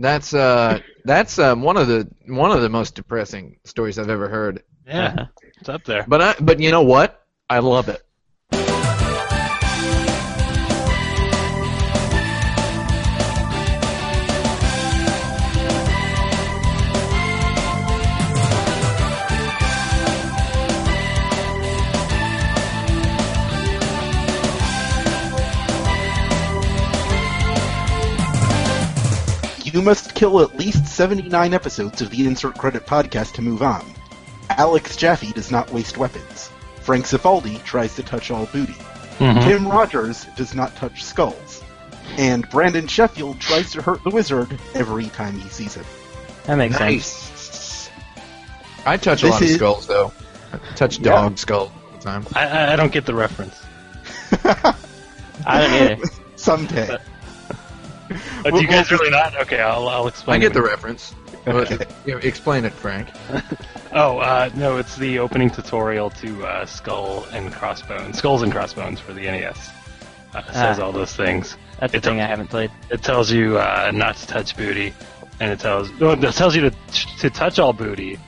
That's uh, that's um, one of the one of the most depressing stories I've ever heard. Yeah, it's up there. But I, but you know what? I love it. You must kill at least 79 episodes of the Insert Credit podcast to move on. Alex Jaffe does not waste weapons. Frank Cifaldi tries to touch all booty. Mhm. Tim Rogers does not touch skulls. And Brandon Sheffield tries to hurt the wizard every time he sees him. That makes sense. I touch a This lot of skulls though. I touch Yeah. dog skull all the time. I, I, I don't get the reference. I don't either. Someday. But do you guys really not? Okay, I'll, I'll explain. I get it. the reference. Okay. Yeah, explain it, Frank. Oh, uh, no, it's the opening tutorial to uh, Skull and Crossbones. Skulls and Crossbones for the NES. Uh, it says Ah. all those things. That's the It's thing a- I haven't played. It tells you uh, not to touch booty, and it tells well, it tells you to to touch all booty,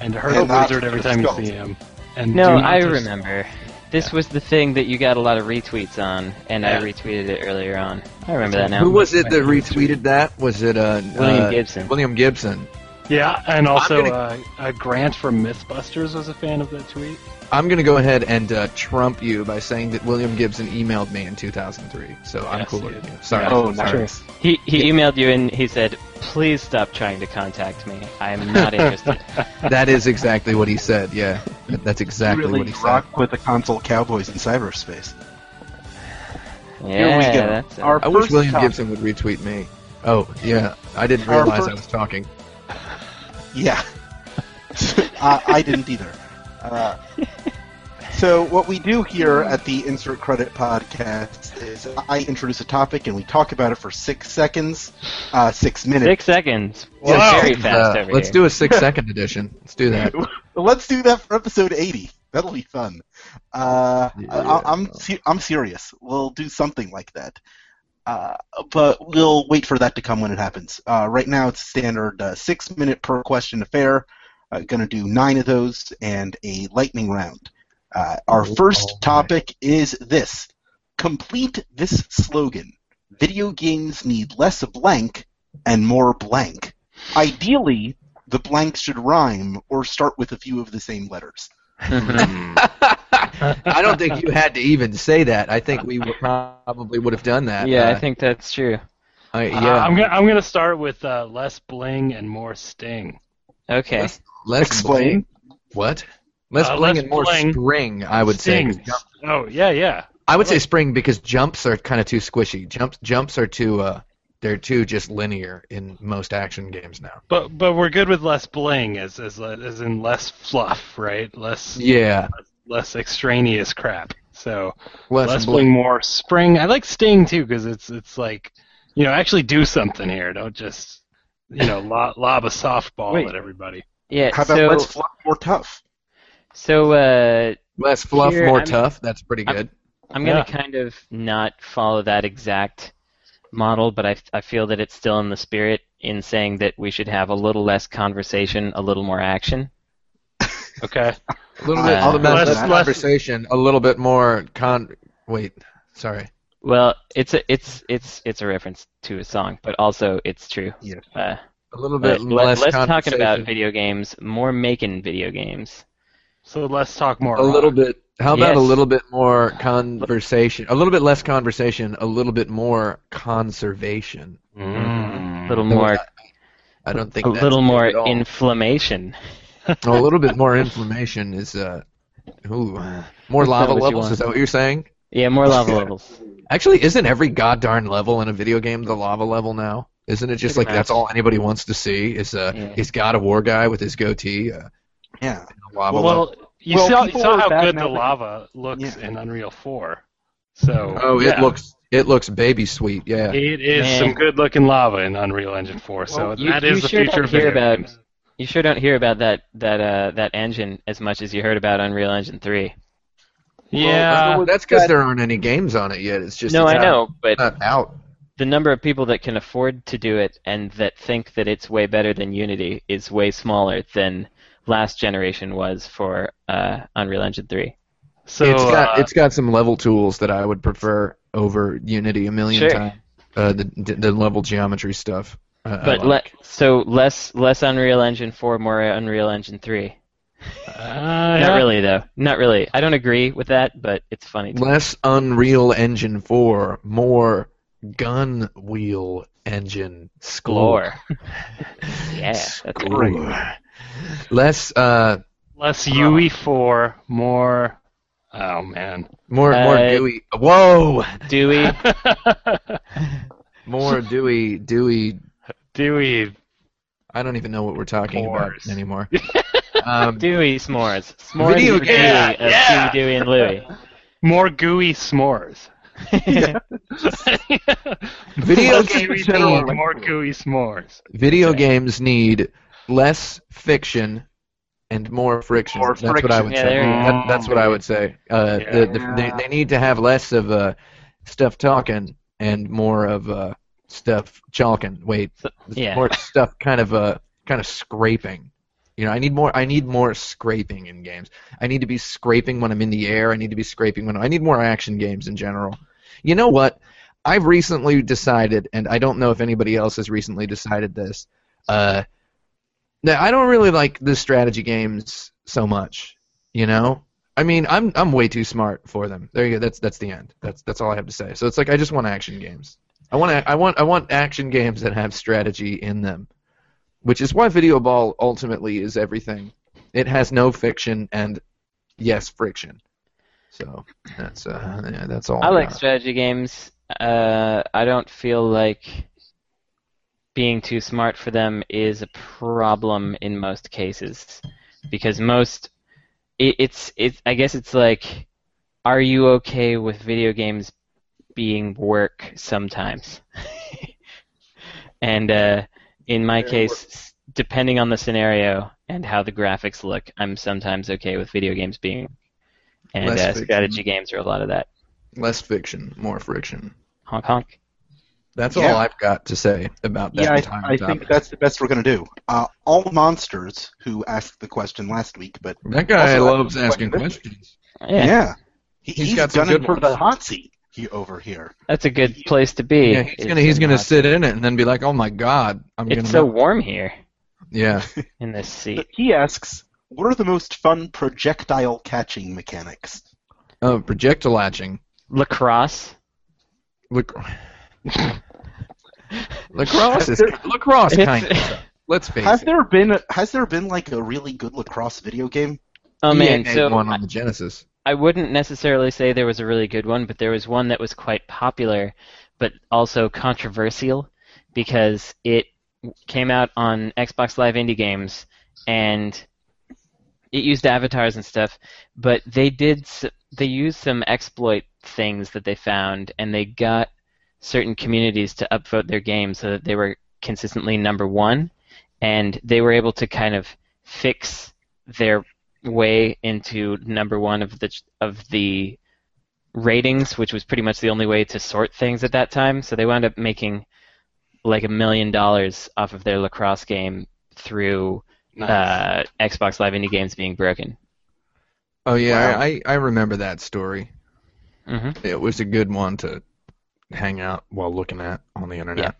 and to hurt And a wizard every touch time you see him. And No, do not I touch- remember. This was the thing that you got a lot of retweets on, and I retweeted it earlier on. I remember that now. Who was it that retweeted that? Was it uh, William uh, Gibson. William Gibson. Yeah, and also gonna- uh, uh, Grant from MythBusters was a fan of that tweet. I'm gonna go ahead and uh, trump you by saying that William Gibson emailed me in 2003. So I'm cooler cool he with did. you. Sorry. Yeah. Oh, Sorry. nice. He he emailed you and he said, "Please stop trying to contact me. I am not interested." That is exactly what he said. Yeah, that's exactly really what he said. rock with the console cowboys in cyberspace. yeah, we go. that's it. Our I wish William topic- Gibson would retweet me. Oh yeah, I didn't Our realize I was talking. Yeah. I, I didn't either. Uh, so what we do here at the Insert Credit Podcast is I introduce a topic and we talk about it for six seconds, uh, six minutes. Six seconds. Wow. We're very Uh, fast over let's here. do a six second edition. Let's do that. Let's do that for episode 80. That'll be fun. Uh, I, I'm I'm serious. We'll do something like that. Uh, but we'll wait for that to come when it happens. Uh, right now, it's standard uh, six minute per question affair. Uh, going to do nine of those and a lightning round. Uh, our first topic is this: complete this slogan. Video games need less blank and more blank. Ideally, the blanks should rhyme or start with a few of the same letters. I don't think you had to even say that. I think we probably would have done that. yeah, Uh, I think that's true. I, Uh, yeah. I'm gonna I'm gonna start with uh, less bling and more sting. Okay. Less, less Explain. bling. What? Less Uh, bling less and more bling. spring. I would say. 'cause Sting. jump- Oh yeah, yeah. I would say spring because jumps are kind of too squishy. Jumps jumps are too uh they're too just linear in most action games now. But but we're good with less bling as as as in less fluff, right? Less Yeah. less extraneous crap. So Less, less bling. bling, more spring. I like sting too because it's it's like you know actually do something here. Don't just you know lob, lob a softball Wait. at everybody. Yeah. How about so let's fluff more tough? so uh, Less fluff, Here, more I'm- tough. That's pretty I'm- good. I'm gonna Yeah. kind of not follow that exact model, but I I feel that it's still in the spirit in saying that we should have a little less conversation, a little more action. Okay. A little bit, Uh, a little bit less- less less- conversation, a little bit more con. Wait, sorry. Well, it's a it's it's it's a reference to a song, but also it's true. Yeah. Uh, A little bit but le- less less talking conversation. about video games, more making video games. So let's talk more. a little bit. How about a little bit more conversation? A little bit less conversation. A little bit more conservation. Mm. A little more, I, I don't think a that's little more at all. inflammation. a little bit more inflammation is uh, ooh, more lava levels. Is that what you're saying? Yeah, more lava levels. Actually, isn't every god darn level in a video game the lava level now? Isn't it just Pretty like that's all anybody wants to see? Is uh, Yeah. he's God of War guy with his goatee, uh, Yeah. in a lava level. Well, you Well, saw, you saw how good the mouthing- lava looks Yeah. in Unreal 4. So Oh, yeah. it looks it looks baby sweet. Yeah. It is Man. some good looking lava in Unreal Engine 4. So You- that you is the sure future don't of hear video about games. you sure don't hear about that that uh that engine as much as you heard about Unreal Engine three. Yeah. Well, that's because there aren't any games on it yet. It's just no, it's I not- know, but not out. The number of people that can afford to do it and that think that it's way better than Unity is way smaller than last generation was for uh, Unreal Engine 3. So it's got uh, it's got some level tools that I would prefer over Unity a million Sure. times. Uh, the the level geometry stuff. I- I But like. le- so less less Unreal Engine 4, more Unreal Engine 3. uh, Not yeah. really though. Not really. I don't agree with that, but it's funny. To me. less Unreal Engine 4, more Gun Wheel Engine Score. Yeah, that's Score. great. Less uh Less UE4, more. Oh man. more more Uh, Dewey. Whoa, Dewey. more Dewey Dewey. Dewey. I don't even know what we're talking S'mores. about anymore. um, Dewey S'mores. S'mores Video for game. Dewey of Yeah. Huey, Dewey, and Louie. More gooey s'mores. Video games UE4, need- more gooey s'mores. video games need less fiction and more friction. More that's what I would Yeah, say. there you go. That, that's what I would say. Uh, Yeah. the, the, they, they need to have less of uh, stuff talking and more of uh, stuff chalking. Wait, yeah. more stuff kind of uh, kind of scraping. You know, I need more. I need more scraping in games. I need to be scraping when I'm in the air. I need to be scraping when I need more action games in general. You know what? I've recently decided, and I don't know if anybody else has recently decided this. Uh, that I don't really like the strategy games so much. You know, I mean, I'm I'm way too smart for them. There you go. That's that's the end. That's that's all I have to say. So it's like I just want action games. I want I want I want action games that have strategy in them, which is why Video Ball ultimately is everything. It has no fiction and yes friction. So that's uh yeah, that's all. I like strategy games. Uh, I don't feel like being too smart for them is a problem in most cases, because most it, it's it's I guess it's like, are you okay with video games being work sometimes? and uh, in my Very case, depending on the scenario and how the graphics look, I'm sometimes okay with video games being. And Less uh, strategy games are a lot of that. less fiction, more friction. Honk honk. That's Yeah. all I've got to say about that Yeah, entire I, I think that's the best we're going to do. Uh, all monsters who asked the question last week, but that guy loves asking questions. Yeah, yeah, he, He's he's, got some gunning good for the ones. hot seat he, over here. that's a good place to be. Yeah, he's gonna he's gonna the- sit in it and then be like, "Oh my God, I'm It's gonna." so melt." warm here Yeah. in this seat. He asks, "What are the most fun projectile catching mechanics?" Oh, projectile latching. Lacrosse. Look. lacrosse is lacrosse kind of. stuff. Let's face Has it. there been has there been like a really good lacrosse video game? Oh man, EA so one on the Genesis. I wouldn't necessarily say there was a really good one, but there was one that was quite popular, but also controversial because it came out on Xbox Live Indie Games and it used avatars and stuff, but they did they used some exploit things that they found and they got certain communities to upvote their game so that they were consistently number one and they were able to kind of fix their way into number one of the of the ratings, which was pretty much the only way to sort things at that time. So they wound up making like a million dollars off of their lacrosse game through uh, Xbox Live Indie Games being broken. Oh yeah, Wow. I I remember that story. hmm It was a good one to hang out while looking at on the internet.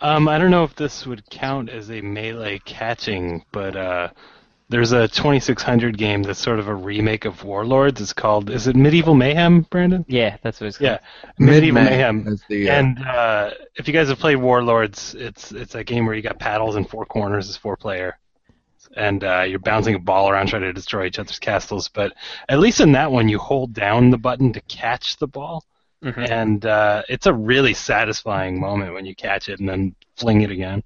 Um, I don't know if this would count as a melee catching, but uh, there's a 2600 game that's sort of a remake of Warlords. It's called, is it Medieval Mayhem, Brandon? Yeah, that's what it's called. Yeah, Medieval Mayhem. the, uh, And uh, if you guys have played Warlords, it's it's a game where you got paddles in four corners as four player, and uh, you're bouncing a ball around trying to destroy each other's castles. But at least in that one, you hold down the button to catch the ball, Mhm. and uh, it's a really satisfying moment when you catch it and then fling it again.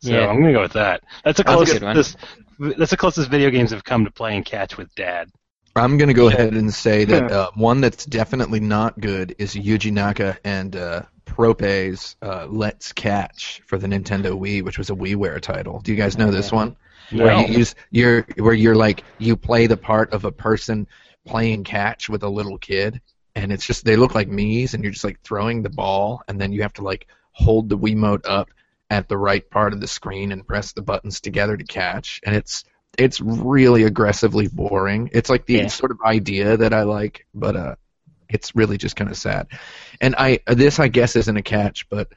So Yeah. I'm gonna go with that. That's the That's a closest. good one. this, that's the closest video games have come to playing catch with dad. I'm gonna go ahead and say that uh, one that's definitely not good is Yuji Naka and uh, Prope's uh, Let's Catch for the Nintendo Wii, which was a WiiWare title. Do you guys know this one? Where you use you're where you're like you play the part of a person playing catch with a little kid, and it's just they look like Miis, and you're just like throwing the ball, and then you have to like hold the Wiimote up at the right part of the screen and press the buttons together to catch, and it's it's really aggressively boring. It's like the Yeah. sort of idea that I like, but uh, it's really just kind of sad. And I this I guess isn't a catch, but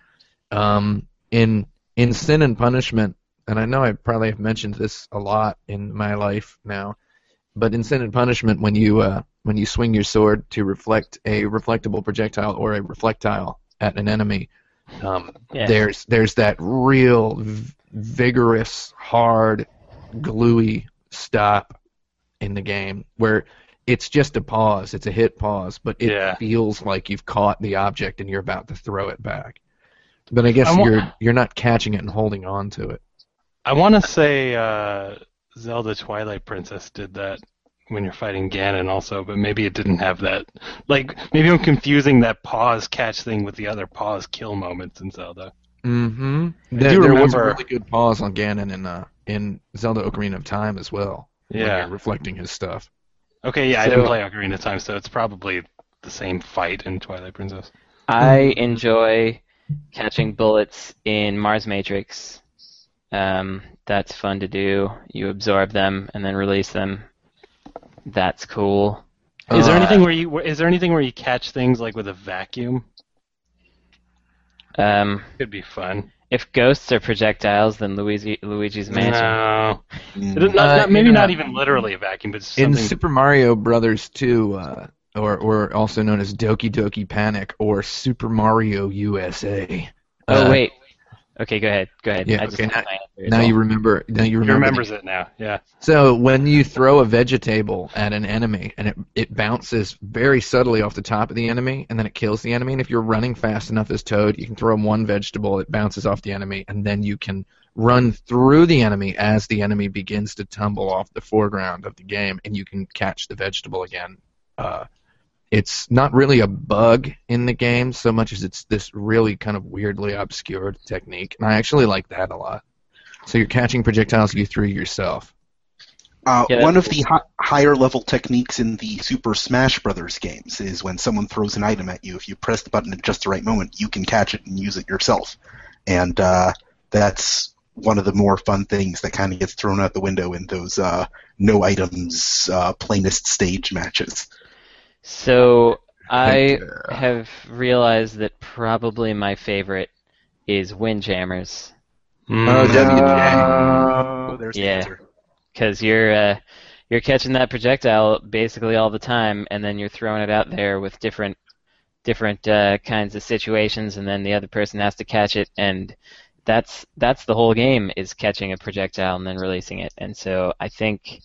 um, in in Sin and Punishment, and I know I probably have mentioned this a lot in my life now, but in Sin and Punishment, when you uh, when you swing your sword to reflect a reflectable projectile or a reflectile at an enemy, um, Yeah. there's there's that real v- vigorous, hard, gluey stop in the game where it's just a pause, it's a hit pause, but it Yeah. feels like you've caught the object and you're about to throw it back. But I guess I wa- you're you're not catching it and holding on to it. I want to say uh, Zelda Twilight Princess did that when you're fighting Ganon also, but maybe it didn't have that. Like maybe I'm confusing that pause catch thing with the other pause kill moments in Zelda. Mm-hmm. I There, do there was a really good pause on Ganon in uh, in Zelda Ocarina of Time as well. when Yeah. you're reflecting his stuff. Okay, yeah, I didn't play Ocarina of Time, so it's probably the same fight in Twilight Princess. I enjoy catching bullets in Mars Matrix. Um, that's fun to do. You absorb them and then release them. That's cool. Is there Uh, anything where you is there anything where you catch things like with a vacuum? Um, Could be fun. if ghosts are projectiles, then Luigi, Luigi's Mansion. No. Not- not- Uh, maybe in, not uh, even literally a vacuum, but In. Super Mario Brothers 2, uh, or or also known as Doki Doki Panic or Super Mario USA. Oh uh, wait. Okay, go ahead. Go ahead. Yeah, I okay, have my Now well. you remember. Now you remember. he remember. remembers it now. Yeah. So when you throw a vegetable at an enemy and it it bounces very subtly off the top of the enemy and then it kills the enemy, and if you're running fast enough as Toad, you can throw him one vegetable, it bounces off the enemy, and then you can run through the enemy as the enemy begins to tumble off the foreground of the game, and you can catch the vegetable again. Uh, it's not really a bug in the game so much as it's this really kind of weirdly obscured technique, and I actually like that a lot. So you're catching projectiles you threw yourself. Uh, Yeah, one of that's the hi- higher level techniques in the Super Smash Brothers games is when someone throws an item at you, if you press the button at just the right moment, you can catch it and use it yourself. And uh, that's one of the more fun things that kind of gets thrown out the window in those uh, no items uh, plainest stage matches. So I have realized that probably my favorite is Windjammers. Oh, Mm. WJ. Oh, there's the Yeah. answer. because you're uh, you're catching that projectile basically all the time, and then you're throwing it out there with different different uh, kinds of situations, and then the other person has to catch it, and that's that's the whole game is catching a projectile and then releasing it, and so I think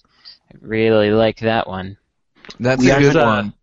I really like that one. That's We a good have, one.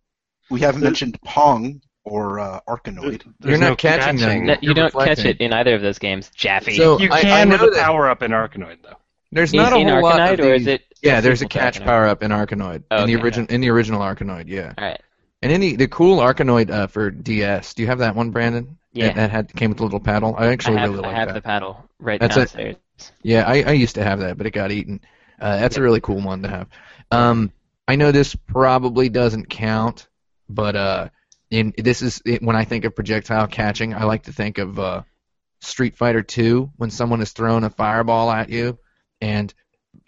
We haven't There- mentioned Pong or uh, Arkanoid. There's You're not no catching them. catching. No, you You're don't catch it in either of those games, Jaffe. So- You I- I can know with the that- power up in Arkanoid though. There's in, not a in whole lot Arkanoid, of or is it? Yeah, there's a catch Arkanoid? power up in Arkanoid. in the Okay. original in the original Arkanoid, yeah. All right. And in the, the cool Arkanoid uh, for DS. Do you have that one, Brandon? Yeah. That, that had came with a little paddle. I actually I have, really I like have that. the paddle right That's it. downstairs. Yeah, I, I used to have that, but it got eaten. Uh, that's a really cool one to have. Um, I know this probably doesn't count, but uh, in this is it, when I think of projectile catching, I like to think of uh, Street Fighter 2 when someone is thrown a fireball at you, and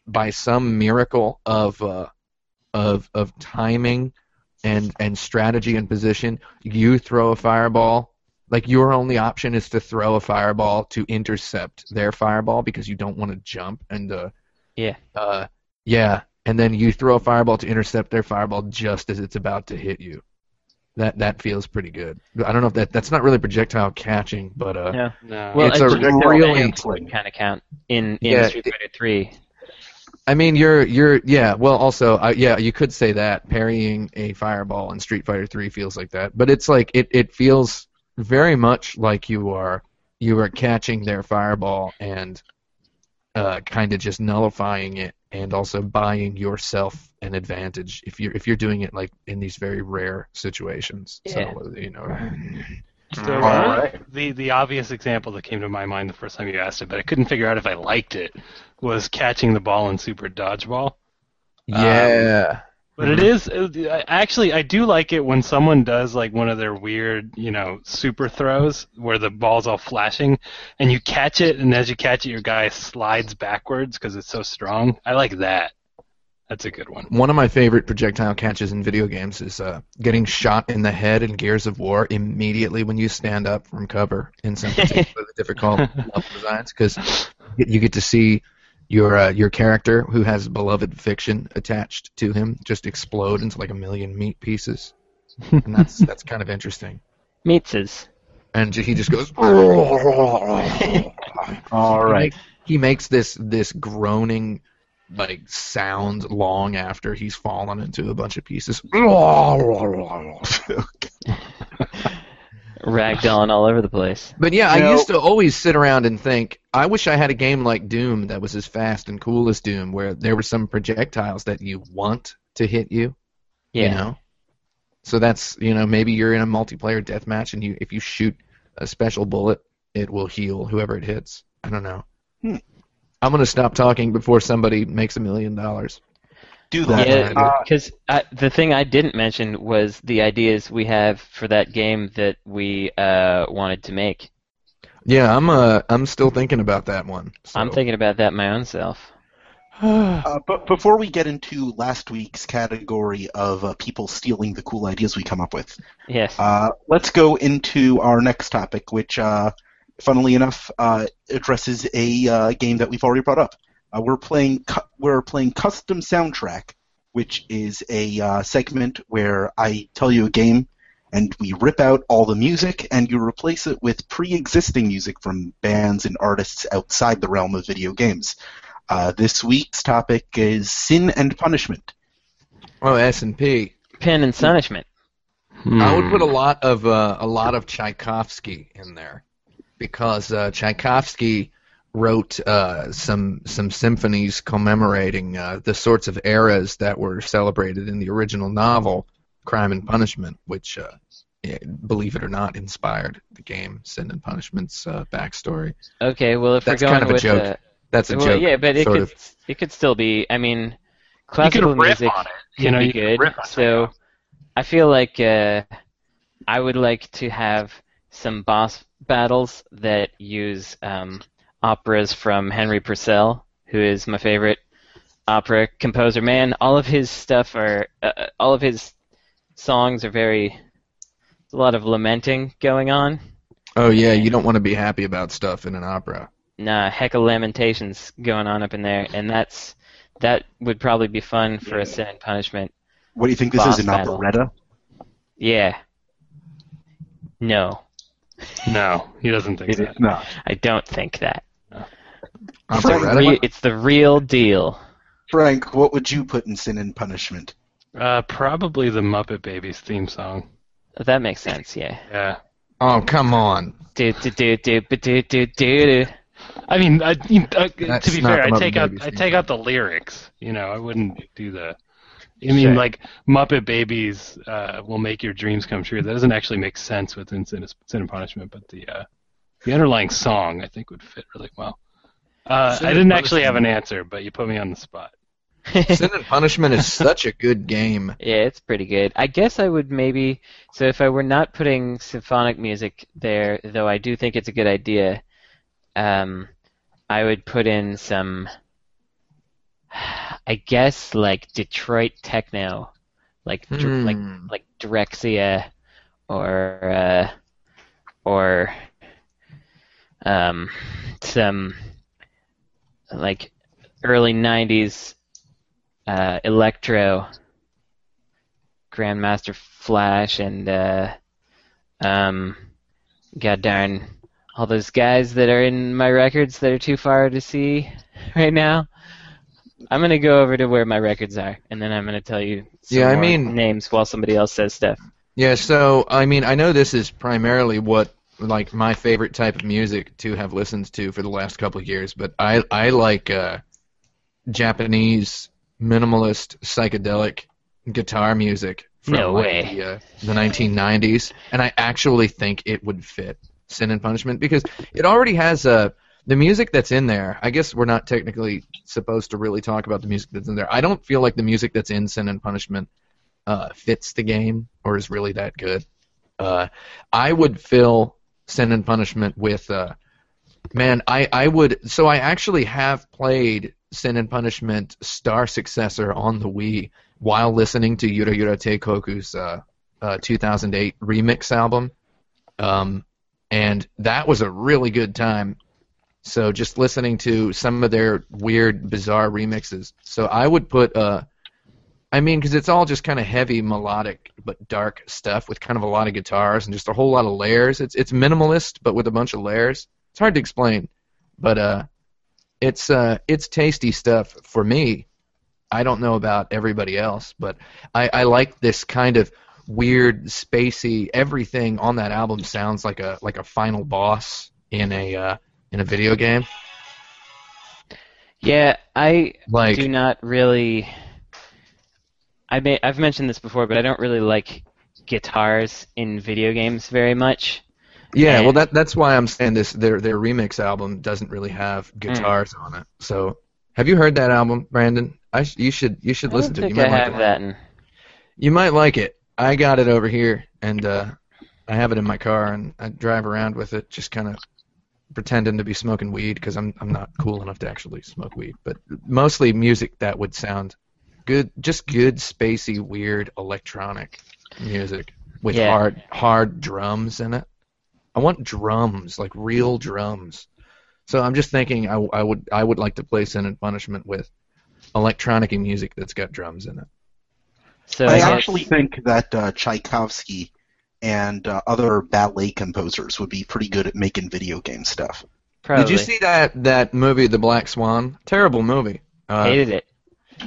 by some miracle of uh, of of timing and and strategy and position, you throw a fireball. Like your only option is to throw a fireball to intercept their fireball because you don't want to jump and uh Yeah. uh yeah, and then you throw a fireball to intercept their fireball just as it's about to hit you. That that feels pretty good. I don't know if that that's not really projectile catching, but uh Yeah. No. Well, It's a a projectile really- kind of count in in Yeah, Street Fighter Three. I mean, you're you're yeah. Well, also, uh, yeah, you could say that parrying a fireball in Street Fighter Three feels like that, but it's like it it feels very much like you are you are catching their fireball and uh, kind of just nullifying it, and also buying yourself an advantage if you're if you're doing it like in these very rare situations. Yeah. So you know, So, All uh, right. the the obvious example that came to my mind the first time you asked it, but I couldn't figure out if I liked it, was catching the ball in Super Dodgeball. yeah. But it is it- actually I do like it when someone does like one of their weird, you know, super throws where the ball's all flashing and you catch it and as you catch it your guy slides backwards because it's so strong. I like that. That's a good one. One of my favorite projectile catches in video games is uh, getting shot in the head in Gears of War immediately when you stand up from cover in some particularly difficult level designs because you get to see your uh, your character who has beloved fiction attached to him just explode into like a million meat pieces, and that's that's kind of interesting. Meatses. And he just goes. All right. he makes this this groaning like sound long after he's fallen into a bunch of pieces. Ragdolling all over the place. But yeah, You I know- used to always sit around and think, I wish I had a game like Doom that was as fast and cool as Doom, where there were some projectiles that you want to hit you. Yeah. You know. So that's you know maybe you're in a multiplayer deathmatch and you if you shoot a special bullet, it will heal whoever it hits. I don't know. Hmm. I'm gonna stop talking before somebody makes a million dollars. Do that. Yeah, Uh, because the thing I didn't mention was the ideas we have for that game that we uh, wanted to make. Yeah, I'm uh I'm still thinking about that one. I'm thinking about that my own self. Uh, but before we get into last week's category of uh, people stealing the cool ideas we come up with, Yes. uh, let's go into our next topic, which, uh, funnily enough, uh, addresses a uh, game that we've already brought up. Uh, we're playing cu- we're playing custom soundtrack, which is a uh, segment where I tell you a game, and we rip out all the music, and you replace it with pre-existing music from bands and artists outside the realm of video games. Uh, this week's topic is sin and punishment. oh S and P. Pen and punishment. I would Hmm. put a lot of uh, a lot of Tchaikovsky in there because uh, Tchaikovsky wrote uh, some some symphonies commemorating uh, the sorts of eras that were celebrated in the original novel Crime and Punishment, which, uh, eh, believe it or not, inspired the game Sin and Punishment's uh, backstory. Okay, well if That's we're going kind of a joke. That's a well, joke. yeah, but it could of. it could still be. I mean, You could classical music on it. could You know, be you good. riff on So Tchaikovsky. I feel like uh, I would like to have some boss battles that use um, operas from Henry Purcell, who is my favorite opera composer. Man, all of his stuff are uh, all of his songs are very a lot of lamenting going on. Oh yeah, you don't want to be happy about stuff in an opera. Nah, heck of lamentations going on up in there, and that's that would probably be fun for a sin and punishment. What do you think this is, an battle. operetta? Yeah. No, No, he doesn't think It that. is not. I don't think that. It's, Operetta? the re- it's the real deal. Frank, what would you put in sin and punishment? Uh, probably the Muppet Babies theme song. That makes sense. Yeah. Yeah. Oh come on. Do do do do do do do do. I mean, I, you- uh, to be fair, I Muppet take out I take out the lyrics. You know, I wouldn't do the. I mean, Sure. like Muppet Babies uh, will make your dreams come true. That doesn't actually make sense within Sin, Sin and Punishment, but the uh, the underlying song I think would fit really well. Uh, I didn't actually have an answer, but you put me on the spot. Sin and Punishment is such a good game. Yeah, it's pretty good. I guess I would maybe. So if I were not putting symphonic music there, though I do think it's a good idea, um, I would put in some. I guess like Detroit techno, like dr- like Hmm. like Drexciya, or uh, or um, some like early '90s uh, electro, Grandmaster Flash, and uh, um, god darn all those guys that are in my records that are too far to see right now. I'm gonna go over to where my records are, and then I'm gonna tell you some Yeah, I mean- names while somebody else says stuff. Yeah, so I mean, I know this is primarily what like my favorite type of music to have listened to for the last couple of years, but I I like uh, Japanese minimalist psychedelic guitar music from No like, way. the, uh, the 1990s, and I actually think it would fit Sin and Punishment because it already has a the music that's in there. I guess we're not technically supposed to really talk about the music that's in there. I don't feel like the music that's in Sin and Punishment uh, fits the game or is really that good. Uh, I would fill Sin and Punishment with, uh, man, I, I would. So I actually have played Sin and Punishment Star Successor on the Wii while listening to Yura Yura Teikoku's uh, uh, 2008 remix album. Um, and that was a really good time. So just listening to some of their weird, bizarre remixes. So I would put, uh, I mean, because it's all just kind of heavy, melodic, but dark stuff with kind of a lot of guitars and just a whole lot of layers. It's it's minimalist, but with a bunch of layers. It's hard to explain, but uh, it's uh, it's tasty stuff for me. I don't know about everybody else, but I, I like this kind of weird, spacey. Everything on that album sounds like a like a final boss in a uh, in a video game. Yeah, I Like do not really. I may I've mentioned this before, but I don't really like guitars in video games very much. Yeah, well, And- that that's why I'm saying this. Their their remix album doesn't really have guitars on it. So, have you heard that album, Brandon? I sh- you should you should I listen to it. You think I have like that. In, You might like it. I got it over here, and uh, I have it in my car, and I drive around with it, just kind of pretending to be smoking weed because I'm I'm not cool enough to actually smoke weed. But mostly music that would sound good, just good, spacey, weird electronic music with Yeah. hard hard drums in it. I want drums, like real drums. So I'm just thinking I, I would I would like to play Sin and Punishment with electronic music that's got drums in it. so I I actually think that uh, Tchaikovsky and uh, other ballet composers would be pretty good at making video game stuff. probably Did you see that that movie, The Black Swan? Terrible movie. Uh, hated it.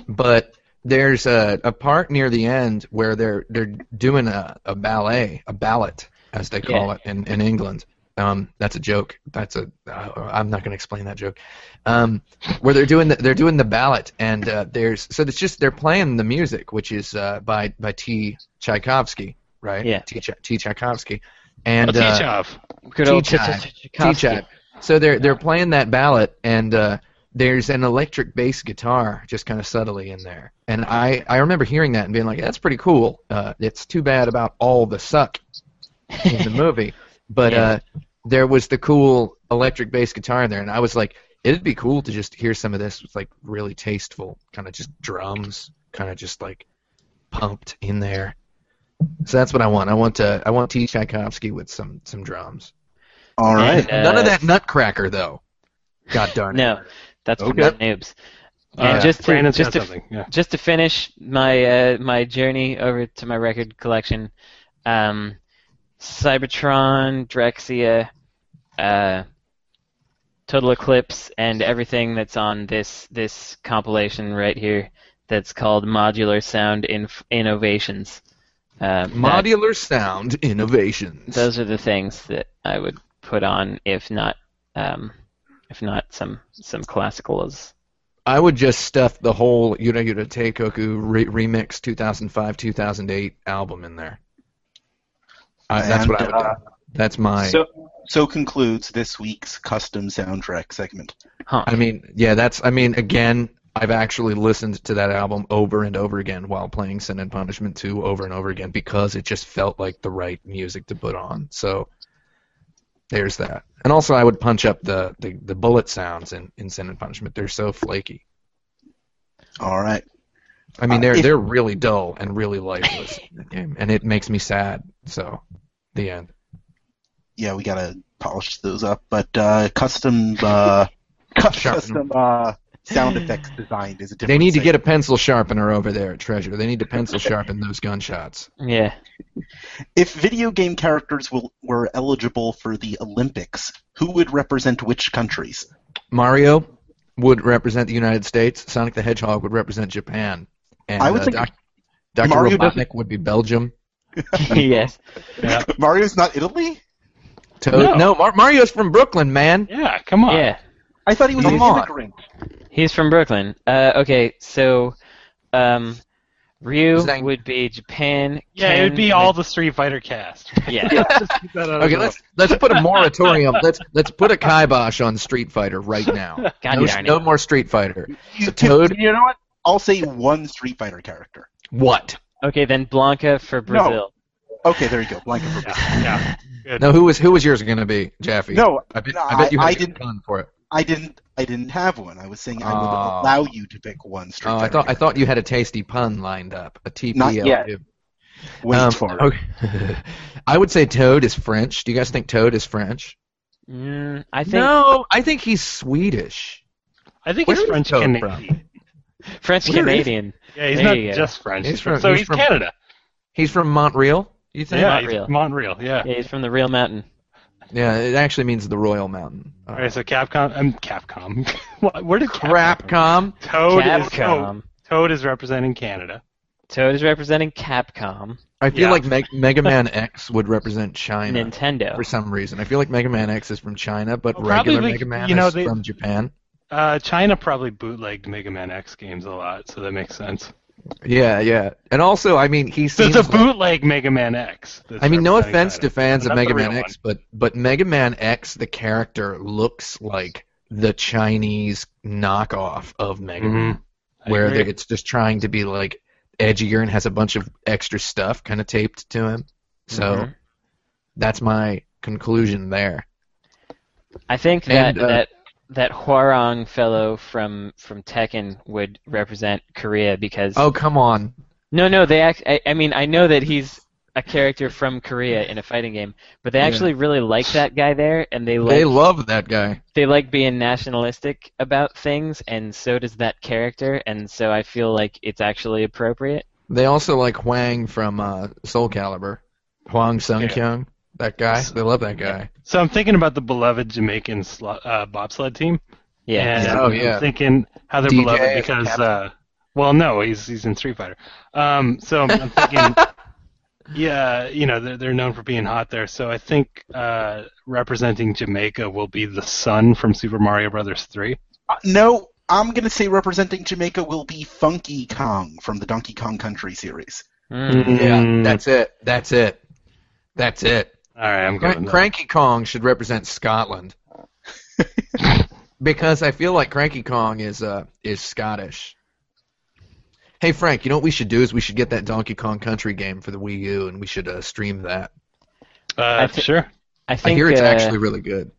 but there's a, a part near the end where they're they're doing a, a ballet, a ballet, as they call Yeah. it in, in England. Um, that's a joke. That's a. Uh, I'm not going to explain that joke. Um, where they're doing the, they're doing the ballad, and uh, there's so it's just they're playing the music, which is uh, by by T. Tchaikovsky, right? Yeah. T. Ch- T. Tchaikovsky, and oh, uh, T-Chov. Good old T-Chad. Tchaikovsky. T-Chad. So they're they're playing that ballad, and uh, there's an electric bass guitar just kind of subtly in there. And I I remember hearing that and being like, that's pretty cool. Uh, it's too bad about all the suck in the movie, but Yeah. uh, there was the cool electric bass guitar in there, and I was like, it'd be cool to just hear some of this with like really tasteful kind of just drums, kind of just like pumped in there. So that's what I want. I want to I want T. Tchaikovsky with some some drums. All right. And, None of uh, that nutcracker though. God darn it. No, that's for Okay. nut noobs. And Uh, just to Brandon's just got to. Yeah. just to finish my uh, my journey over to my record collection, um, Cybotron, Drexciya, uh, Total Eclipse, and everything that's on this this compilation right here. That's called Modular Sound Inf- Innovations. Um, that- Modular sound innovations. those are the things that I would put on, if not, um, if not some some classicals. I would just stuff the whole Yura Yura Teikoku re- remix 2005 2008 album in there. Uh, that's And, what I would uh, do. That's my. So, so concludes this week's custom soundtrack segment. Huh. I mean, yeah, that's. I mean, again, I've actually listened to that album over and over again while playing Sin and Punishment 2 over and over again because it just felt like the right music to put on. So there's that. And also, I would punch up the, the, the bullet sounds in, in Sin and Punishment. They're so flaky. All right. I mean, Uh, they're if- they're really dull and really lifeless game, and it makes me sad. So, the end. Yeah, we gotta polish those up. But uh, custom uh, custom uh, sound effects designed is a different. They need to get a pencil sharpener over there at Treasure. They need to pencil sharpen those gunshots. Yeah. If video game characters will, were eligible for the Olympics, who would represent which countries? Mario would represent the United States. Sonic the Hedgehog would represent Japan. And I would uh, think Doc- Dr. Mario Robotnik doesn't- would be Belgium. yes. Yeah. Mario's not Italy. Toad, No. no, Mar- Mario's from Brooklyn, man. Yeah, come on. Yeah. I thought he was Come an on. immigrant. He's from Brooklyn. Uh, okay, so um, Ryu Zang- would be Japan. Yeah, it would be all the Street Fighter cast. Yeah. Just keep that out of Okay, let's let's put a moratorium. let's let's put a kibosh on Street Fighter right now. God no, darn it. more Street Fighter. You, So Toad- you know what? I'll say one Street Fighter character. What? Okay, then Blanka for Brazil. No. Okay, there you go. Blanka for Brazil. yeah, yeah. No, who was who was yours going to be, Jaffe? No, I bet, no, I bet you had I a good didn't- pun for it. I didn't. I didn't have one. I was saying I would Oh. allow you to pick one Street Oh, I Fighter. thought I thought you had a tasty pun lined up. A TPL. Not yet. Wait Um, for it. okay. I would say Toad is French. Do you guys think Toad is French? Mm, I think No, I think he's Swedish. I think Where he's French Toad Canadian. French Where is- Canadian. Yeah, he's There not just French. He's from- so he's he's, from- Canada. He's from Montreal. You think? Yeah, Montreal. he's Montreal. Yeah. Yeah, he's from the real mountain. Yeah, it actually means the Royal Mountain. Uh, All right, so Capcom. Um, Capcom. Where did Capcom? Crapcom. Toad is Toad. Toad is representing Canada. Toad is representing Capcom. I feel Yeah. like Meg- Mega Man X would represent China Nintendo. for some reason. I feel like Mega Man X is from China, but Well, regular like- Mega Man you know, is they- from Japan. Uh, China probably bootlegged Mega Man X games a lot, so that makes sense. Yeah, yeah. And also, I mean, he So seems it's a like- bootleg Mega Man X. I mean, no offense to fans of Mega Man real X, but but Mega Man X, the character looks like the Chinese knockoff of Mega one. Man. I where they- it's just trying to be like edgier and has a bunch of extra stuff kind of taped to him. So Mhm. that's my conclusion there. I think that And, uh, that that Hwarang fellow from from Tekken would represent Korea because Oh come on! no, no, they act. I, I mean, I know that he's a character from Korea in a fighting game, but they Yeah. actually really like that guy there, and they like They love that guy. they like being nationalistic about things, and so does that character, and so I feel like it's actually appropriate. They also like Hwang from uh, Soul Calibur, Hwang Sung Kyung. That guy. They love that guy. So I'm thinking about the beloved Jamaican sl- uh, bobsled team. Yeah. And Oh, yeah. I'm thinking how they're DJ beloved because, uh, well, no, he's he's in Street Fighter. Um, so I'm, I'm thinking, yeah, you know, they're they're known for being hot there. So I think uh, representing Jamaica will be the sun from Super Mario Brothers 3. Uh, no, I'm gonna say representing Jamaica will be Funky Kong from the Donkey Kong Country series. Mm. Yeah, that's it. That's it. That's it. All right, I'm going. with. Cranky Kong should represent Scotland. because I feel like Cranky Kong is uh is Scottish. Hey Frank, you know what we should do is we should get that Donkey Kong Country game for the Wii U and we should uh, stream that. Uh, I thi- sure. I I hear it's uh, actually really good.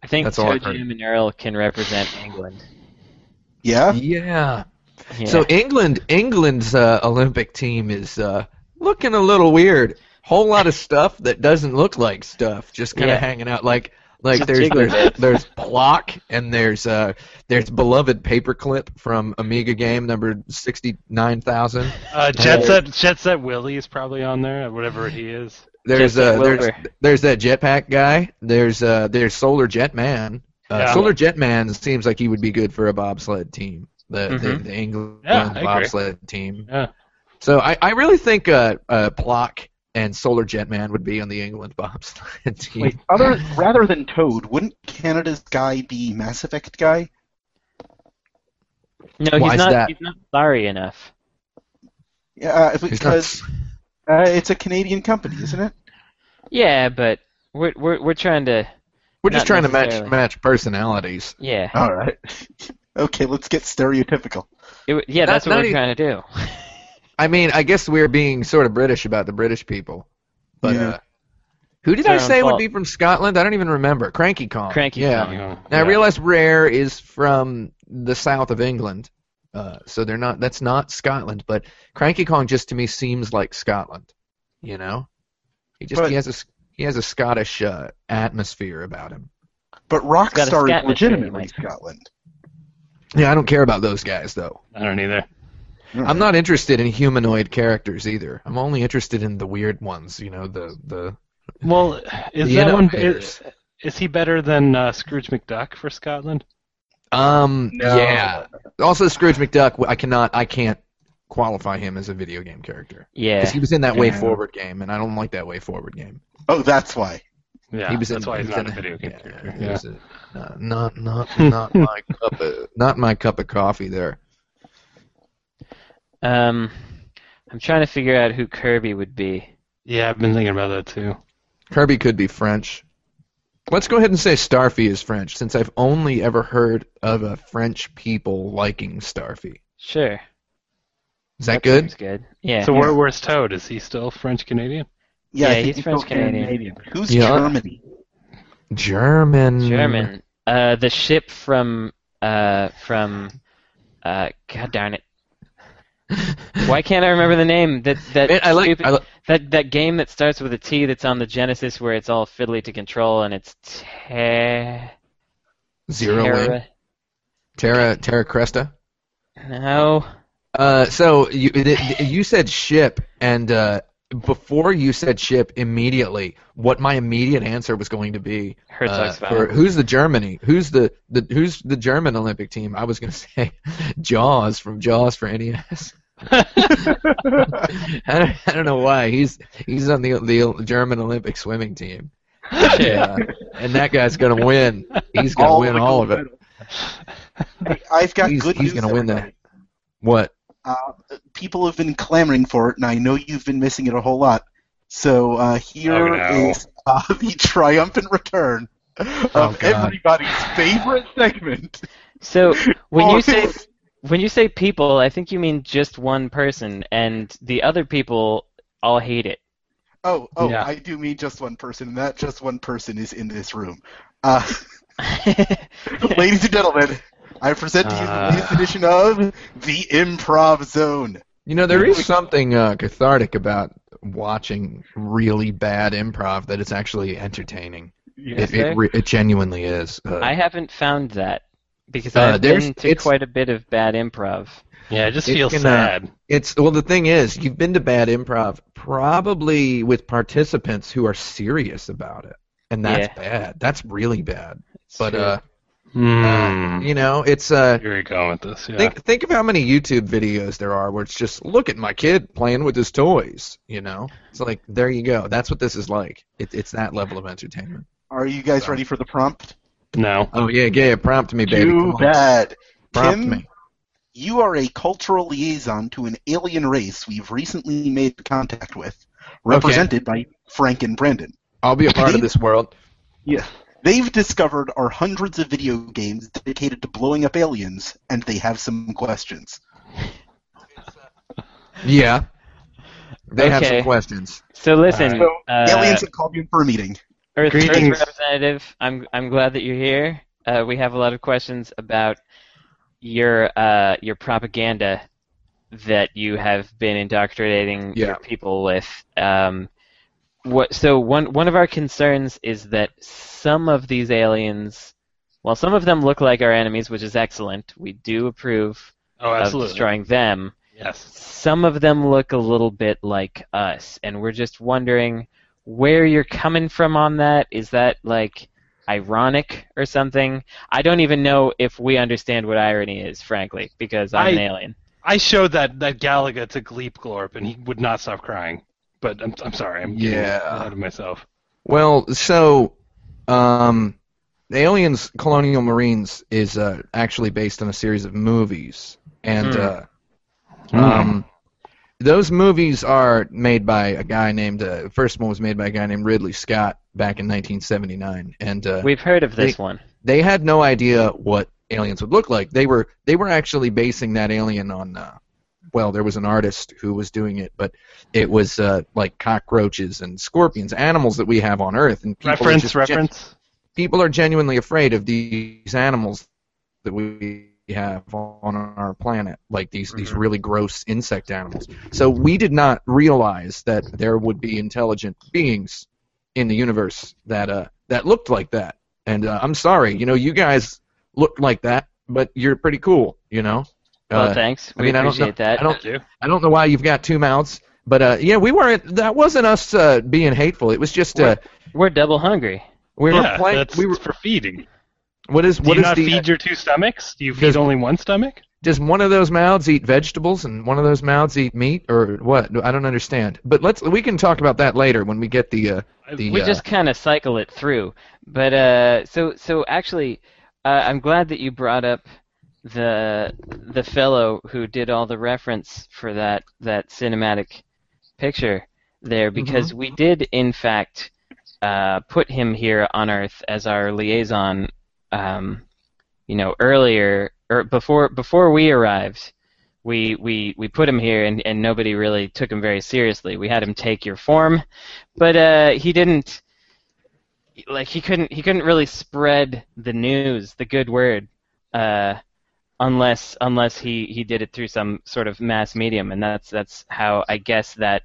I think that's all I've Toe heard. Jam and Earl can represent England. Yeah. Yeah. Yeah. So England England's uh, Olympic team is uh, looking a little weird. Whole lot of stuff that doesn't look like stuff, just kind of Yeah. hanging out. Like like there's there's, there's Block and there's uh there's beloved paperclip from Amiga game number sixty nine thousand. Uh, Jet Set Jet Set Willie is probably on there, whatever he is. There's Jet uh there's there's that jetpack guy. There's uh there's Solar Jetman. Uh, Yeah. Solar Jetman seems like he would be good for a bobsled team. The the, Mhm. the England Yeah, I agree. bobsled team. Yeah. So I, I really think uh, uh, Plok and Solar Jetman would be on the England bobsled team. Wait, other rather than Toad, wouldn't Canada's guy be Mass Effect guy? no, Why he's is not. that? He's not sorry enough. Yeah, if- because not- uh, it's a Canadian company, isn't it? Yeah, but we're we're we're trying to. we're just trying to match match personalities. Yeah. All right. okay, let's get stereotypical. It, w- yeah, Not- that's what not we're e- trying to do. I mean, I guess we're being sort of British about the British people. But Yeah. uh, who did It's I our own say would be from Scotland? I don't even remember. Cranky Kong. Cranky yeah. Kong. Yeah. Now I realize Rare is from the south of England, uh, so they're not. That's not Scotland. But Cranky Kong just to me seems like Scotland. You know, he just But- he has a s- he has a Scottish uh, atmosphere about him. But Rockstar is legitimately Scotland. Yeah, I don't care about those guys though. I don't either. I'm not interested in humanoid characters either. I'm only interested in the weird ones. You know, the the. Well, is The that one? Is, is he better than uh, Scrooge McDuck for Scotland? Um. No. Yeah. Also, Scrooge McDuck. I cannot. I can't qualify him as a video game character Yeah. because he was in that Way Forward game, and I don't like that Way Forward game. Oh, that's why. Yeah, he was that's in, why he's was not in a video game yeah, character. he Yeah. was a- uh, not not not my cup of not my cup of coffee there. Um, I'm trying to figure out who Kirby would be. Yeah, I've been thinking about that too. Kirby could be French. Let's go ahead and say Starfy is French, since I've only ever heard of a French people liking Starfy. Sure. Is that good? Seems good. Yeah. So where, where's Toad? Is he still French Canadian? Yeah, Yeah, he's he's French still Canadian. Who's Yeah. Germany? German. German. Uh, the ship from uh from uh God darn it. Why can't I remember the name? That that Man, I like. stupid, I li- that that game that starts with a T that's on the Genesis where it's all fiddly to control and it's te- Zero Terra- Wing. Terra Terra Cresta. No. Uh, so you it, you said ship, and uh, before you said ship, immediately, what my immediate answer was going to be uh, for who's the Germany? Who's the, the who's the German Olympic team? I was going to say Jaws from Jaws for NES. I don't, I don't know why he's he's on the the German Olympic swimming team. And, uh, and that guy's gonna win. He's gonna win all of it. medals. I've got He's- good he's news. He's gonna win that. What? Uh, people have been clamoring for it, and I know you've been missing it a whole lot. So uh, here Oh, no. is uh, the triumphant return of Oh, everybody's favorite segment. So when Oh, you say when you say people, I think you mean just one person, and the other people all hate it. Oh, oh, Yeah. I do mean just one person, and that just one person is in this room. Uh, ladies and gentlemen, I present to you the Uh. latest edition of the Improv Zone. You know, there is something uh, cathartic about watching really bad improv that it's actually entertaining. It, it, re- it genuinely is. Uh, I haven't found that because Uh, I've there's- been to quite a bit of bad improv. Yeah, it just It feel can, uh, sad. it's well, the thing is, you've been to bad improv probably with participants who are serious about it, and that's Yeah. bad. That's really bad. It's But true. uh, Hmm. uh, you know, it's uh, Here we go with this. Yeah. think think of how many YouTube videos there are where it's just look at my kid playing with his toys. You know, it's like there you go. That's what this is like. It, it's that level of entertainment. Are you guys ready for the prompt? No. Oh yeah, yeah. Prompt me, baby. Too bad. Prompt Tim, me. You are a cultural liaison to an alien race we've recently made contact with, represented by Frank and Brandon. I'll be a part of this world. Yeah. They've discovered our hundreds of video games dedicated to blowing up aliens, and they have some questions. Yeah. They have some questions. so listen, So, uh, aliens have called you for a meeting. Earth, Earth Greetings. representative, I'm I'm glad that you're here. Uh, we have a lot of questions about your uh, your propaganda that you have been indoctrinating Yeah. your people with. Um, what? So one one of our concerns is that some of these aliens, well, some of them look like our enemies, which is excellent, we do approve Oh, of absolutely. destroying them. Yes. Some of them look a little bit like us, and we're just wondering where you're coming from on that. Is that like ironic or something? I don't even know if we understand what irony is, frankly, because I'm an alien. I showed that that Galaga to Gleep Glorp, and he would not stop crying. But I'm I'm sorry. I'm getting Yeah. ahead of myself. Well, so um, Aliens Colonial Marines is uh, actually based on a series of movies, and Hmm. uh, um, those movies are made by a guy named. Uh, first one was made by a guy named Ridley Scott back in 1979, and uh, We've heard of this they- one. they had no idea what aliens would look like. They were they were actually basing that alien on. Uh, well, there was an artist who was doing it, but it was uh, like cockroaches and scorpions, animals that we have on Earth, and people are reference, gen- reference. people are genuinely afraid of these animals that we have on our planet, like these these Mhm. really gross insect animals. So we did not realize that there would be intelligent beings in the universe that uh that looked like that. And uh, I'm sorry, you know, you guys looked like that, but you're pretty cool, you know. Well, Uh, thanks. I We mean, I don't appreciate know- that. I don't- Thank you. I don't know why you've got two mouths, but uh, yeah, we weren't. That wasn't us uh, being hateful. It was just uh, We're double hungry. we were yeah, playing. We were. for feeding. What is Do what you is not the? feed your two stomachs? Do you feed Does- only one stomach? does one of those mouths eat vegetables and one of those mouths eat meat or what? I don't understand. But let's we can talk about that later when we get the uh, the. we uh, just kind of cycle it through. But uh, so so actually, uh, I'm glad that you brought up the the fellow who did all the reference for that that cinematic picture there because we did in fact uh, put him here on Earth as our liaison. Um, you know, earlier or before before we arrived, we we we put him here and, and nobody really took him very seriously. We had him take your form, but uh, he didn't like he couldn't he couldn't really spread the news, the good word, uh, unless unless he, he did it through some sort of mass medium, and that's that's how I guess that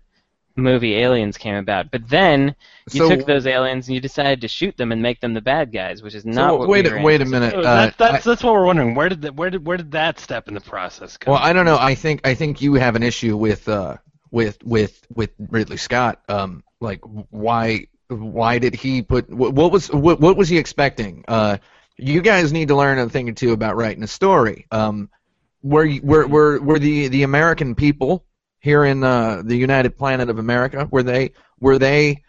movie Aliens came about. But then you So- took those aliens and you decided to shoot them and make them the bad guys, which is not So, what wait, we a- were wait a minute. So Uh, that's, that's, that's what we're wondering. Where did that, where did where did that step in the process come? Well, I don't know. I think I think you have an issue with uh with with with Ridley Scott. Um, like why why did he put what, what was what, what was he expecting? Uh, you guys need to learn a thing or two about writing a story. Um, were you- were were were the the American people here in uh, the United Planet of America were they were they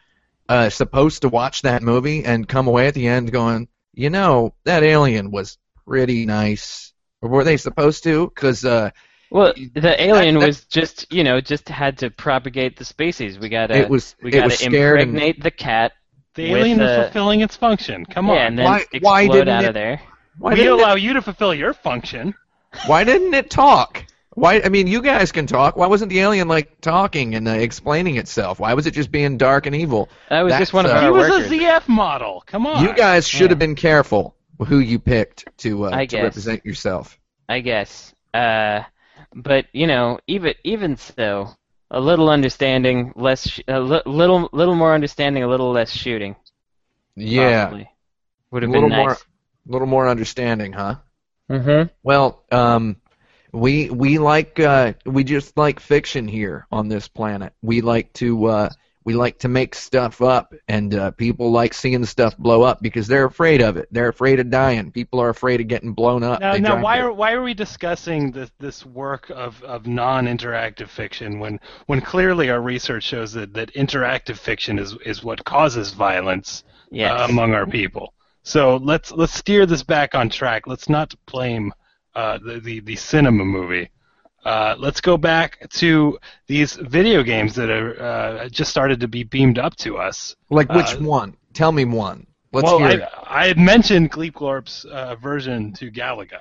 uh, supposed to watch that movie and come away at the end going, you know, that alien was pretty nice? Or were they supposed to? Because uh, Well, the alien that- was just, you know, just had to propagate the species. We gotta, it was we gotta was scared and impregnate the cat. the alien was uh, fulfilling its function. Come on. yeah, and then Why- explode why didn't out it- of there. why we didn't, allow it, you to fulfill your function. why didn't it talk? Why? I mean, you guys can talk. Why wasn't the alien like talking and uh, explaining itself? Why was it just being dark and evil? That was That's, just one of uh, He was workers. a ZF model. Come on. You guys should Yeah. have been careful who you picked to uh, I to represent yourself. I guess. Uh, but you know, even even so, a little understanding, less, sh- a li- little little more understanding, a little less shooting. Yeah, Possibly. would a have little been more, nice. little more understanding, huh? Mm-hmm. Well, um, we we like uh, we just like fiction here on this planet. We like to uh, we like to make stuff up, and uh, people like seeing stuff blow up because they're afraid of it. They're afraid of dying. People are afraid of getting blown up. Now, now why are why are we discussing this this work of, of non-interactive fiction when when clearly our research shows that, that interactive fiction is is what causes violence Yes. uh, among our people? So let's let's steer this back on track. Let's not blame uh, the, the the cinema movie. Uh, let's go back to these video games that are uh, just started to be beamed up to us. like which uh, one? Tell me one. Let's well, hear I, it. I had mentioned Gleepglorp's uh, version to Galaga.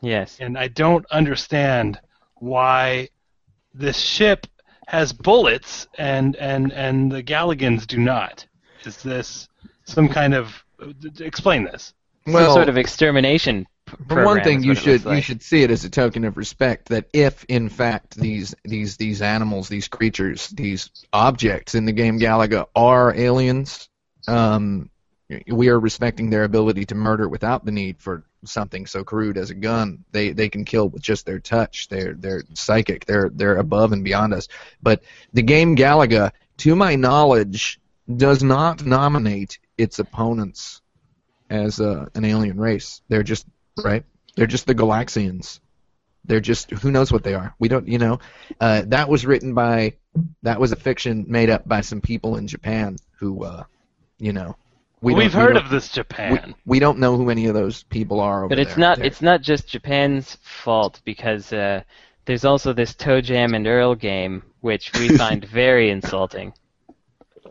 yes. and I don't understand why this ship has bullets and and and the Galligans do not. Is this some kind of d- d- explain this? Well, Some sort of extermination p- For one thing, you should looks you should see it as a token of respect that if in fact these these these animals, these creatures, these objects in the game Galaga are aliens, um, we are respecting their ability to murder without the need for something so crude as a gun. They they can kill with just their touch. They're they're psychic. They're they're above and beyond us. But the game Galaga, to my knowledge, does not nominate its opponents as uh, an alien race. They're just right. They're just the Galaxians. They're just who knows what they are. We don't, you know. Uh, that was written by that was a fiction made up by some people in Japan who, uh, you know, we We've don't- we heard of this We, Japan. we don't know who any of those people are. Over But it's there. not They're- it's not just Japan's fault because uh, there's also this ToeJam and Earl game which we find very insulting.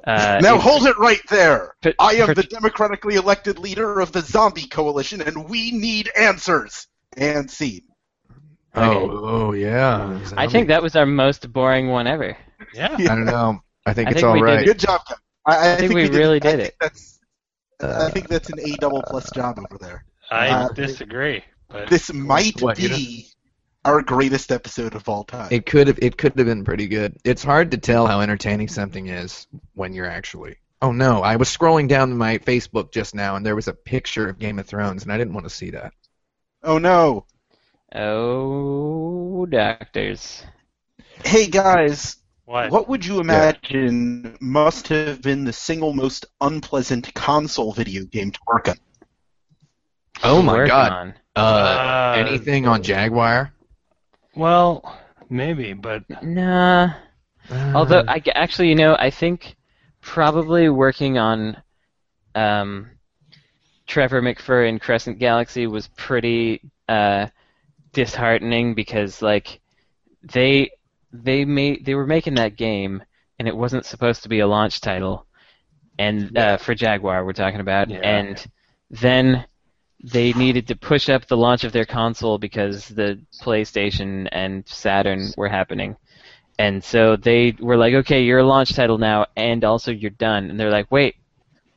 Uh, now hold it right there. But- I am but- the democratically elected leader of the zombie coalition, and we need answers. And scene. Oh, oh yeah. I think that was our most boring one ever. Yeah. I don't know. I think I it's think all we did right. it. Good job, Kevin. I, I, think we did- really I did think it. That's, I think that's an A double plus job over there. I Uh, disagree. But This might What, you be our greatest episode of all time. It could have it could have been pretty good. It's hard to tell how entertaining something is when you're actually. Oh no, I was scrolling down my Facebook just now and there was a picture of Game of Thrones and I didn't want to see that. oh no. Oh, doctors. Hey guys, what? what would you imagine must have been the single most unpleasant console video game to work on? Oh my Work god. on. Uh, Uh, anything on Jaguar? Well, maybe, but Nah. Although I actually, you know, I think probably working on um, Trevor McFur in Crescent Galaxy was pretty uh, disheartening because like they they made they were making that game and it wasn't supposed to be a launch title and uh, for Jaguar we're talking about Yeah. and then they needed to push up the launch of their console because the PlayStation and Saturn were happening. And so they were like, "Okay, you're a launch title now and also you're done." And they're like, "Wait,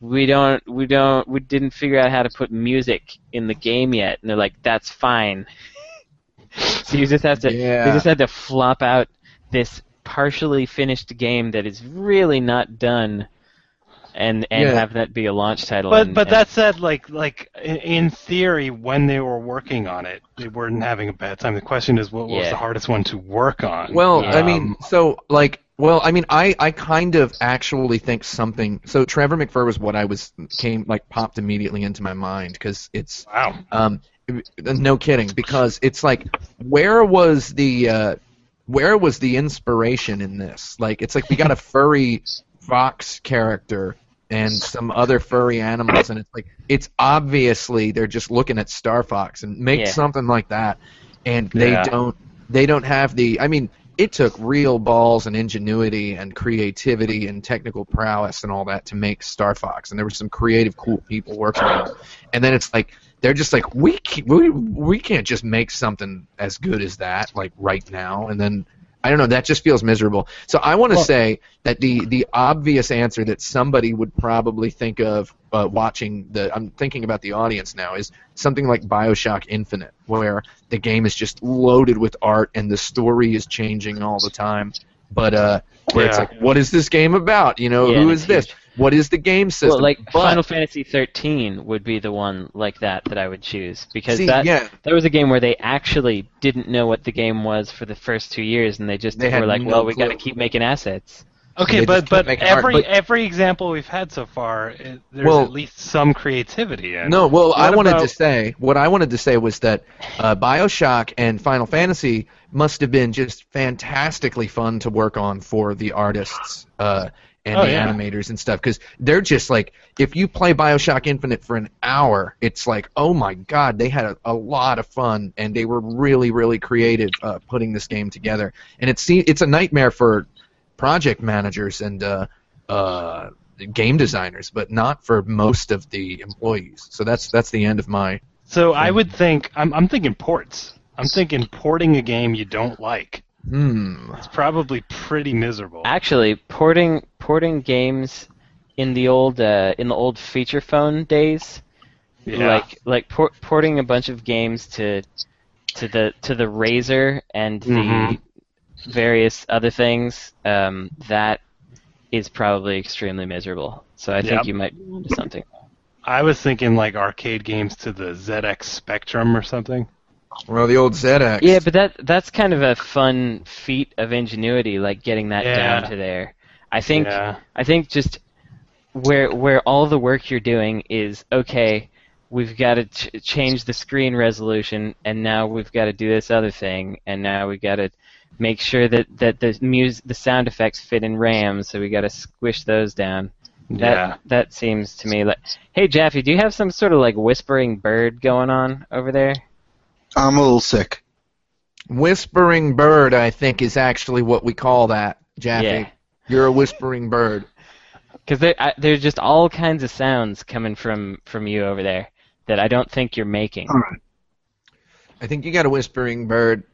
we don't we don't we didn't figure out how to put music in the game yet." And they're like, "That's fine." so you just have to they just had to flop out this partially finished game that is really not done and and Yeah. have that be a launch title. But and, but and- that said, like like in, in theory, when they were working on it, they weren't having a bad time. The question is, what was Yeah. the hardest one to work on? Well, I Um, mean, so like, well, I mean, I I kind of actually think something. So Trevor McFur was what I was came like popped immediately into my mind because it's wow. um no kidding because it's like where was the uh where was the inspiration in this? Like it's like we got a furry fox character and some other furry animals and it's like it's obviously they're just looking at Star Fox and make Yeah. something like that and they Yeah. don't they don't have the I mean it took real balls and ingenuity and creativity and technical prowess and all that to make Star Fox and there were some creative cool people working on it and then it's like they're just like we we we can't just make something as good as that like right now and then I don't know that just feels miserable. So I want to Well- say that the the obvious answer that somebody would probably think of uh, watching the I'm thinking about the audience now is something like BioShock Infinite where the game is just loaded with art and the story is changing all the time. But uh where it's like what is this game about? You know, Yeah, who it's is this? Huge. What is the game system? well, like But- Final Fantasy 13 would be the one like that that I would choose because See, that yeah. that was a game where they actually didn't know what the game was for the first two years, and they just They were like, no "Well, we got to keep making assets." Okay, but but making art, every but- every example we've had so far, it, there's Well- at least some creativity in. No, well, I What wanted to say what I wanted to say was that uh, Bioshock and Final Fantasy must have been just fantastically fun to work on for the artists uh, and Oh, the yeah. animators and stuff because they're just like if you play Bioshock Infinite for an hour, it's like oh my god, they had a, a lot of fun and they were really really creative uh, putting this game together, and it's it's a nightmare for project managers and uh, uh, game designers, but not for most of the employees. So that's that's the end of my. So I would think I'm I'm thinking ports. I'm thinking porting a game you don't like. Hmm. It's probably pretty miserable. Actually, porting porting games in the old uh, in the old feature phone days, Yeah. like like por- porting a bunch of games to to the to the Razor and the Mhm. various other things, um, that is probably extremely miserable. So I think Yep. you might be onto something. I was thinking like arcade games to the ZX Spectrum or something. Well, the old ZX. Yeah, but that that's kind of a fun feat of ingenuity, like getting that Yeah. down to there. I think Yeah. I think just where where all the work you're doing is okay. We've got to ch- change the screen resolution, and now we've got to do this other thing, and now we've got to make sure that, that the mus- the sound effects fit in RAM, so we got to squish those down. That Yeah. that seems to me like. Hey Jaffe, do you have some sort of like whispering bird going on over there? I'm a little sick. Whispering bird, I think, is actually what we call that, Jaffe. Yeah. You're a whispering bird. Because there, I, there's just all kinds of sounds coming from from you over there that I don't think you're making. All right. I think you got a whispering bird,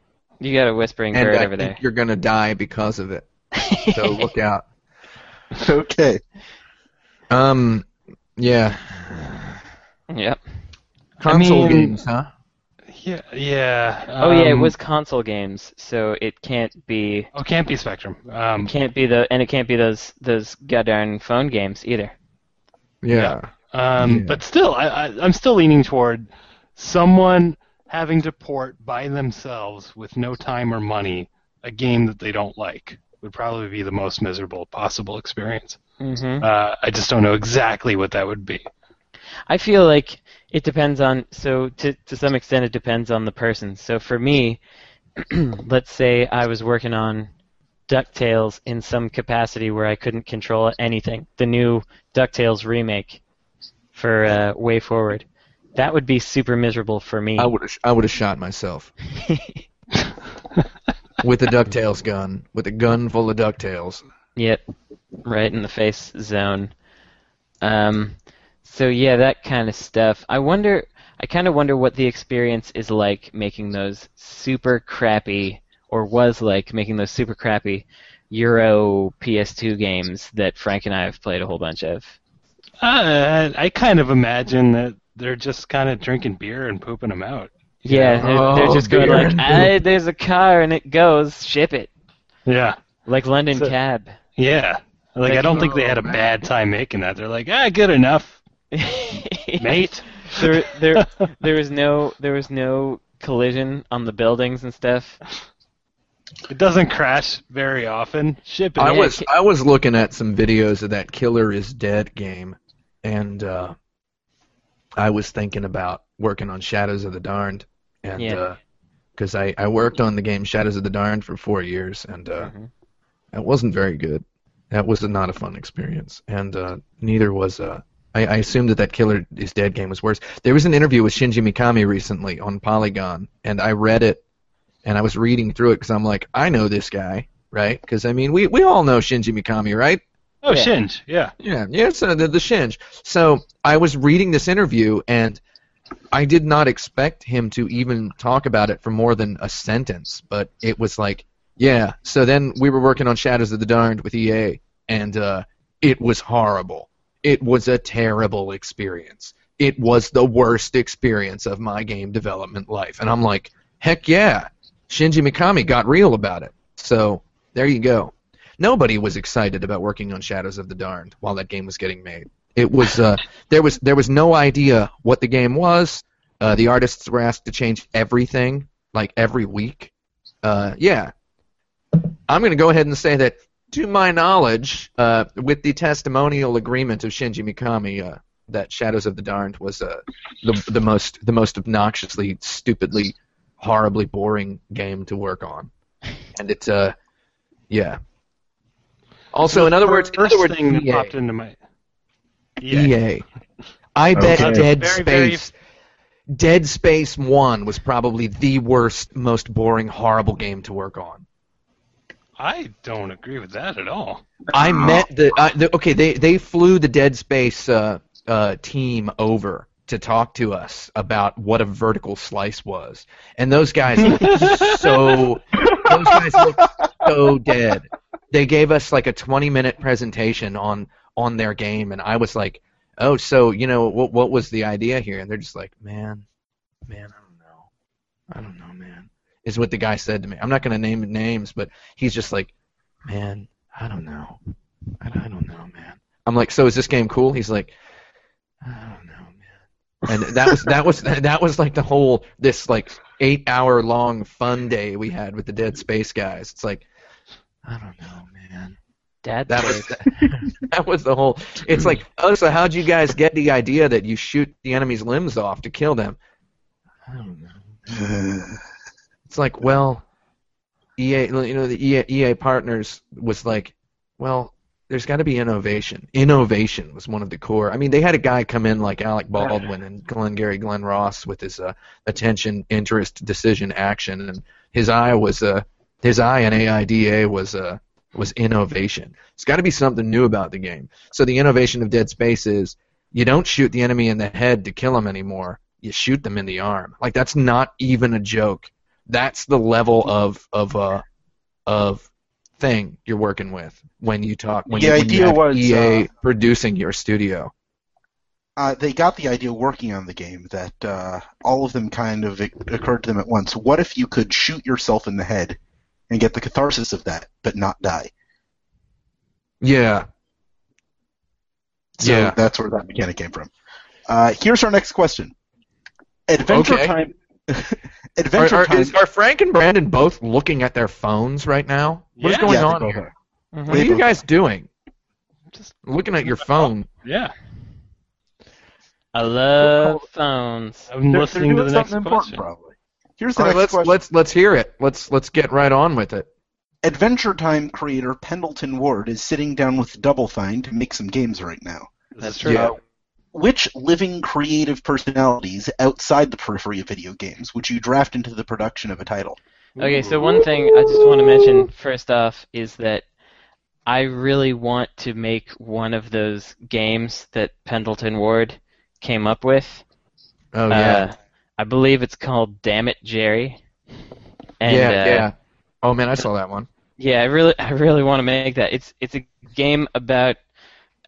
You got a whispering bird I over think there. you're gonna die because of it. So look out. Okay. Um, yeah. Yep. Console mean- games, huh? Yeah. Yeah. Oh yeah, it um, was console games, so it can't be Oh, can't be Spectrum. Um, can't be the and it can't be those those goddamn phone games either. Yeah. Um, Yeah. But still, I, I, I'm still leaning toward someone having to port by themselves with no time or money a game that they don't like would probably be the most miserable possible experience. hmm Uh, I just don't know exactly what that would be. I feel like it depends on so to to some extent it depends on the person. So for me, let's say I was working on DuckTales in some capacity where I couldn't control anything. The new DuckTales remake for uh, WayForward. That would be super miserable for me. I would have I would have shot myself with a Ducktales gun, with a gun full of Ducktales. Yep, right in the face zone. Um, so yeah, that kind of stuff. I wonder. I kind of wonder what the experience is like making those super crappy, or was like making those super crappy Euro PS2 games that Frank and I have played a whole bunch of. Uh, I kind of imagine that they're just kind of drinking beer and pooping them out. Yeah, they're, they're Oh, just going beer like, and "Ah, "There's a car and it goes, ship it," Yeah, like London So- Cab. yeah. Like, I don't think they had a oh, man. bad time making that. They're like, ah, good enough, mate. there, there, there was no, there was no collision on the buildings and stuff. It doesn't crash very often. Ship. I was I was looking at some videos of that Killer is Dead game, and uh, I was thinking about working on Shadows of the Damned, and Yeah. because I I worked on the game Shadows of the Damned for four years, and uh, Mhm. it wasn't very good. That was not a fun experience, and uh, neither was uh. I, I assumed that that Killer is Dead game was worse. There was an interview with Shinji Mikami recently on Polygon, and I read it, and I was reading through it because I'm like, I know this guy, right? Because I mean, we we all know Shinji Mikami, right? oh, Yeah. Shinj. Yeah. Yeah, yeah, it's uh, the the Shinj. So I was reading this interview, and I did not expect him to even talk about it for more than a sentence. But it was like, yeah. So then we were working on Shadows of the Damned with EA, and uh, it was horrible. It was a terrible experience. It was the worst experience of my game development life. And I'm like, heck yeah, Shinji Mikami got real about it. So there you go. Nobody was excited about working on Shadows of the Damned while that game was getting made. It was uh, there was there was no idea what the game was. Uh, the artists were asked to change everything like every week. Uh, yeah, I'm going to go ahead and say that, to my knowledge, uh, with the testimonial agreement of Shinji Mikami, uh, that Shadows of the Damned was uh, the the most the most obnoxiously, stupidly, horribly boring game to work on, and it's uh, yeah. Also, The in other words, in first other words, thing that popped into my yeah. EA. I bet Okay. Dead Very, very- Space. Dead Space One was probably the worst, most boring, horrible game to work on. I don't agree with that at all. I met the, uh, the okay. They they flew the Dead Space uh, uh, team over to talk to us about what a vertical slice was, and those guys so those guys looked so dead. They gave us like a 20 minute presentation on on their game, and I was like, "Oh, so you know what what was the idea here?" And they're just like, "Man, man, I don't know, I don't know, man." Is what the guy said to me. I'm not going to name names, but he's just like, "Man, I don't know, I, I don't know, man." I'm like, "So is this game cool?" He's like, "I don't know, man." And that was that was that was like the whole this like eight hour long fun day we had with the Dead Space guys. It's like, I don't know, man. Dad That was that was the whole. It's like, oh, so how'd you guys get the idea that you shoot the enemy's limbs off to kill them? I don't know. It's like, well, EA, you know, the EA, EA partners was like, well, there's got to be innovation. Innovation was one of the core. I mean, they had a guy come in like Alec Baldwin and Glenn Glengarry Glen Ross with his uh, attention, interest, decision, action, and his eye was uh, his eye in AIDA was uh, was innovation. It's got to be something new about the game. So the innovation of Dead Space is you don't shoot the enemy in the head to kill them anymore. You shoot them in the arm. Like that's not even a joke. That's the level of of uh of thing you're working with when you talk when The you, when you was, EA uh, producing your studio. uh, they got the idea working on the game that uh, all of them kind of occurred to them at once. What if you could shoot yourself in the head and get the catharsis of that, but not die? Yeah. So Yeah. that's where that mechanic came from. Uh, here's our next question. Adventure Okay. time. Are, Adventure are, time. is, are Frank and Brandon both looking at their phones right now? What is Yeah. going Yeah, on here? are. Mhm. What are you guys doing? Just Looking at your phone. yeah. I love phones. I'm They're- listening they're to doing the next something important, question. probably. Here's the All right, next let's question. let's let's hear it. Let's let's get right on with it. Adventure Time creator Pendleton Ward is sitting down with Double Fine to make some games right now. That's true. Yeah. Which living creative personalities outside the periphery of video games would you draft into the production of a title? Okay, so one thing I just want to mention first off is that I really want to make one of those games that Pendleton Ward came up with. Oh yeah. Uh, I believe it's called Damn It Jerry. And, yeah, uh, yeah. Oh man, I saw that one. Yeah, I really, I really want to make that. It's, it's a game about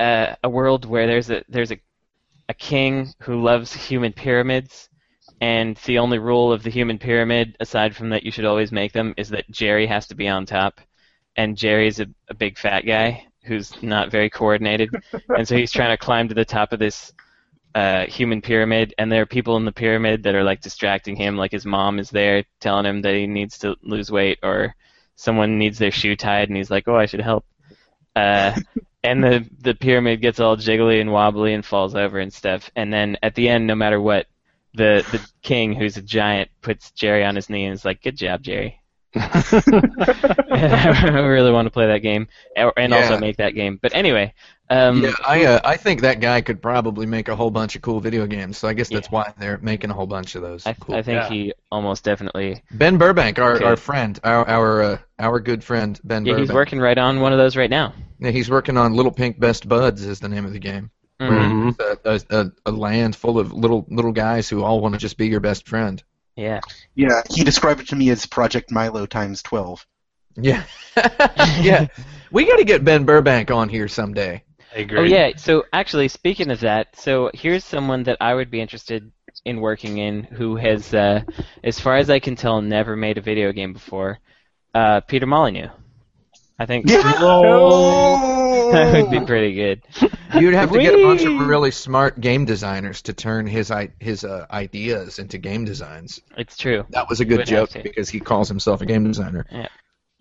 uh, a world where there's a, there's a, a king who loves human pyramids, and the only rule of the human pyramid, aside from that you should always make them, is that Jerry has to be on top, and Jerry's a, a big fat guy who's not very coordinated, and so he's trying to climb to the top of this uh, human pyramid, and there are people in the pyramid that are like distracting him, like his mom is there telling him that he needs to lose weight, or someone needs their shoe tied, and he's like, "Oh, I should help." Uh, and the the pyramid gets all jiggly and wobbly and falls over and stuff. And then at the end, no matter what, the the king, who's a giant, puts Jerry on his knee and is like, "Good job, Jerry." and I really want to play that game, and also make that game. But anyway, um, yeah, I uh, I think that guy could probably make a whole bunch of cool video games. So I guess that's Yeah. why they're making a whole bunch of those. I, cool. I think Yeah. he almost definitely. Ben Burbank, our, Okay. our friend, our our uh, our good friend Ben Yeah, Burbank. he's working right on one of those right now. Yeah, he's working on Little Pink Best Buds is the name of the game. Mhm. Mhm. A, a, a land full of little little guys who all want to just be your best friend. Yeah. Yeah, he described it to me as Project Milo times twelve. Yeah, yeah. We got to get Ben Burbank on here someday. I agree. Oh yeah. So actually, speaking of that, so here's someone that I would be interested in working in who has, uh, as far as I can tell, never made a video game before. Uh, Peter Molyneux. I think Yeah. that would be pretty good. You'd have to get a bunch of really smart game designers to turn his his uh, ideas into game designs. It's true. That was a good joke because he calls himself a game designer.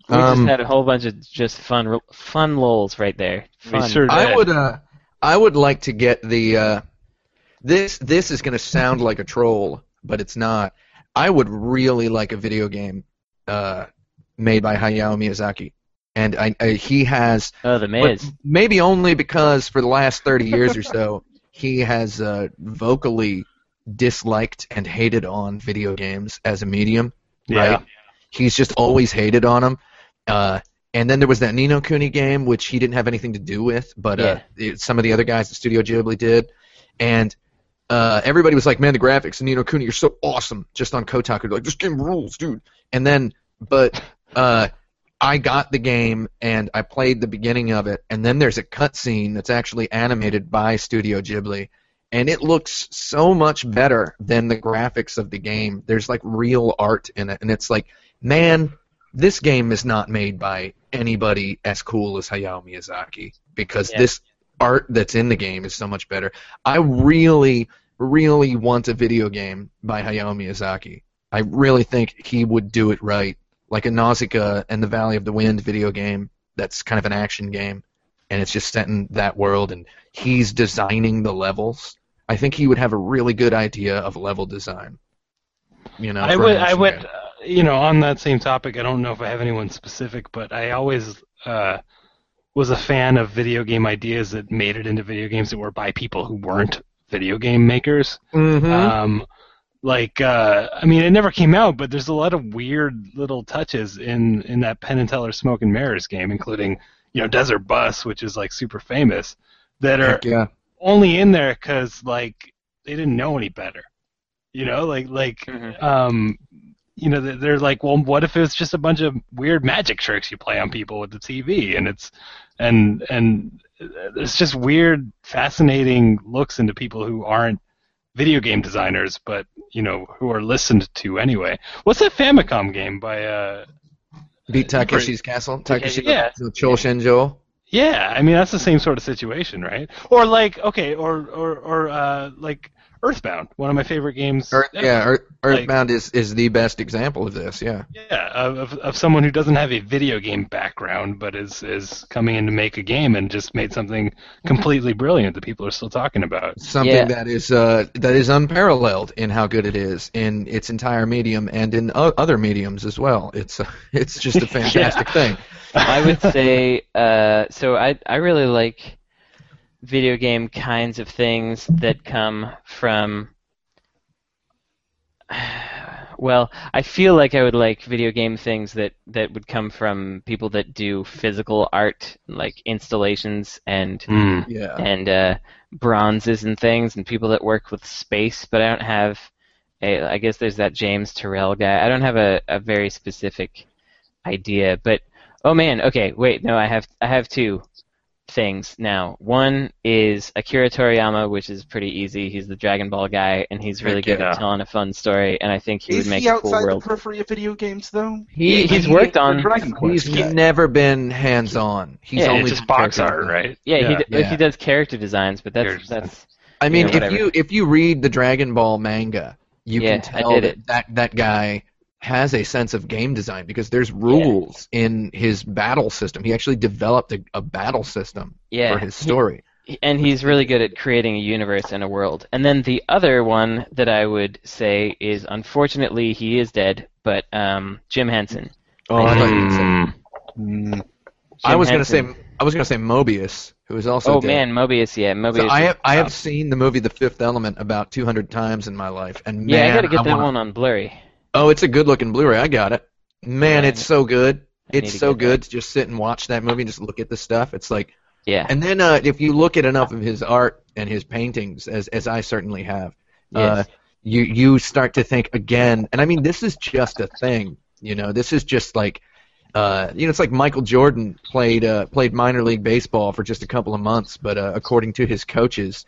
We Um, just had a whole bunch of just fun, fun lols right there. Fun. sure I would uh I would like to get the uh this this is going to sound like a troll, but it's not. I would really like a video game uh made by Hayao Miyazaki. And I, I he has Oh, the but Miz. maybe only because for the last 30 years or so he has uh vocally disliked and hated on video games as a medium yeah. right? He's just always hated on him. Uh, and then there was that Ni no Kuni game, which he didn't have anything to do with, but uh, it, some of the other guys at Studio Ghibli did. And uh, everybody was like, "Man, the graphics and Ni no Kuni are so awesome!" Just on Kotaku, They're like this game rules, dude. And then, but uh, I got the game and I played the beginning of it, and then there's a cutscene that's actually animated by Studio Ghibli, and it looks so much better than the graphics of the game. There's like real art in it, and it's like, man, this game is not made by anybody as cool as Hayao Miyazaki because Yeah. this art that's in the game is so much better. I really, really want a video game by Hayao Miyazaki. I really think he would do it right, like a Nausicaa and the Valley of the Wind video game. That's kind of an action game, and it's just set in that world, and he's designing the levels. I think he would have a really good idea of level design. You know, I would, I would, game. You know, on that same topic. I don't know if I have anyone specific, but I always uh, was a fan of video game ideas that made it into video games that were by people who weren't video game makers. Mhm. Um, like, uh, I mean, it never came out, but there's a lot of weird little touches in in that Penn and Teller Smoke and Mirrors game, including you know Desert Bus, which is like super famous, that are yeah. only in there because like they didn't know any better. You know, like like Mhm. um, you know, they're- like, well, what if it's just a bunch of weird magic tricks you play on people with the TV, and it's and and it's just weird, fascinating looks into people who aren't video game designers, but you know, who are listened to anyway. What's that Famicom game by uh? Beat Takeshi's Castle. Takeshi Yeah. Chol Shenjo. Yeah, I mean that's the same sort of situation, right? Or like, okay, or or or uh, like Earthbound, one of my favorite games. Earth, ever. yeah, Earth, Like- Earthbound is, is the best example of this. Yeah. Yeah, of, of of someone who doesn't have a video game background, but is is coming in to make a game and just made something completely brilliant that people are still talking about. Something Yeah. that is uh, that is unparalleled in how good it is in its entire medium and in o- other mediums as well. It's uh, it's just a fantastic thing. I would say uh, so. I I really like video game kinds of things that come from. Well, I feel like I would like video game things that, that would come from people that do physical art, like installations and Hmm. Yeah. and uh, bronzes and things, and people that work with space. But I don't have a. I guess there's that James Turrell guy. I don't have a, a very specific idea. But oh man, okay, wait, no, I have I have two things now. One is Akira Toriyama, which is pretty easy. He's the Dragon Ball guy, and he's really good yeah. at telling a fun story. And I think he Is would make he a cool outside the periphery of video games, though? He- he's Like, worked on- Dragon He's guy. never been hands-on. He's Yeah, only it's just box character art, right? Yeah, Yeah. he d- Yeah. he does character designs, but that's Character that's I mean, Yeah, if whatever. you if you read the Dragon Ball manga, you Yeah, can tell that, that that guy has a sense of game design because there's rules in his battle system. He actually developed a, a battle system yeah. for his he- story. and he's really good at creating a universe and a world. And then the other one that I would say is, unfortunately, he is dead, but um, Jim Henson. Oh, I, thought you were gonna say- Mm, I was gonna say Henson. I was gonna say Moebius, who is also Oh dead. man, Moebius. Yeah, Moebius. So I have I have seen the movie The Fifth Element about 200 times in my life, and Yeah, I gotta get that wanna- one on Blurry. Oh, it's a good looking Blu-ray. I got it. Man, Yeah, it's so good. I It's so good to just sit and watch that movie and just look at the stuff. It's like, Yeah. and then uh, if you look at enough of his art and his paintings, as as I certainly have, uh, Yes. you you start to think again. And I mean, this is just a thing. You know, this is just like, uh, you know, it's like Michael Jordan played uh, played minor league baseball for just a couple of months, but uh, according to his coaches,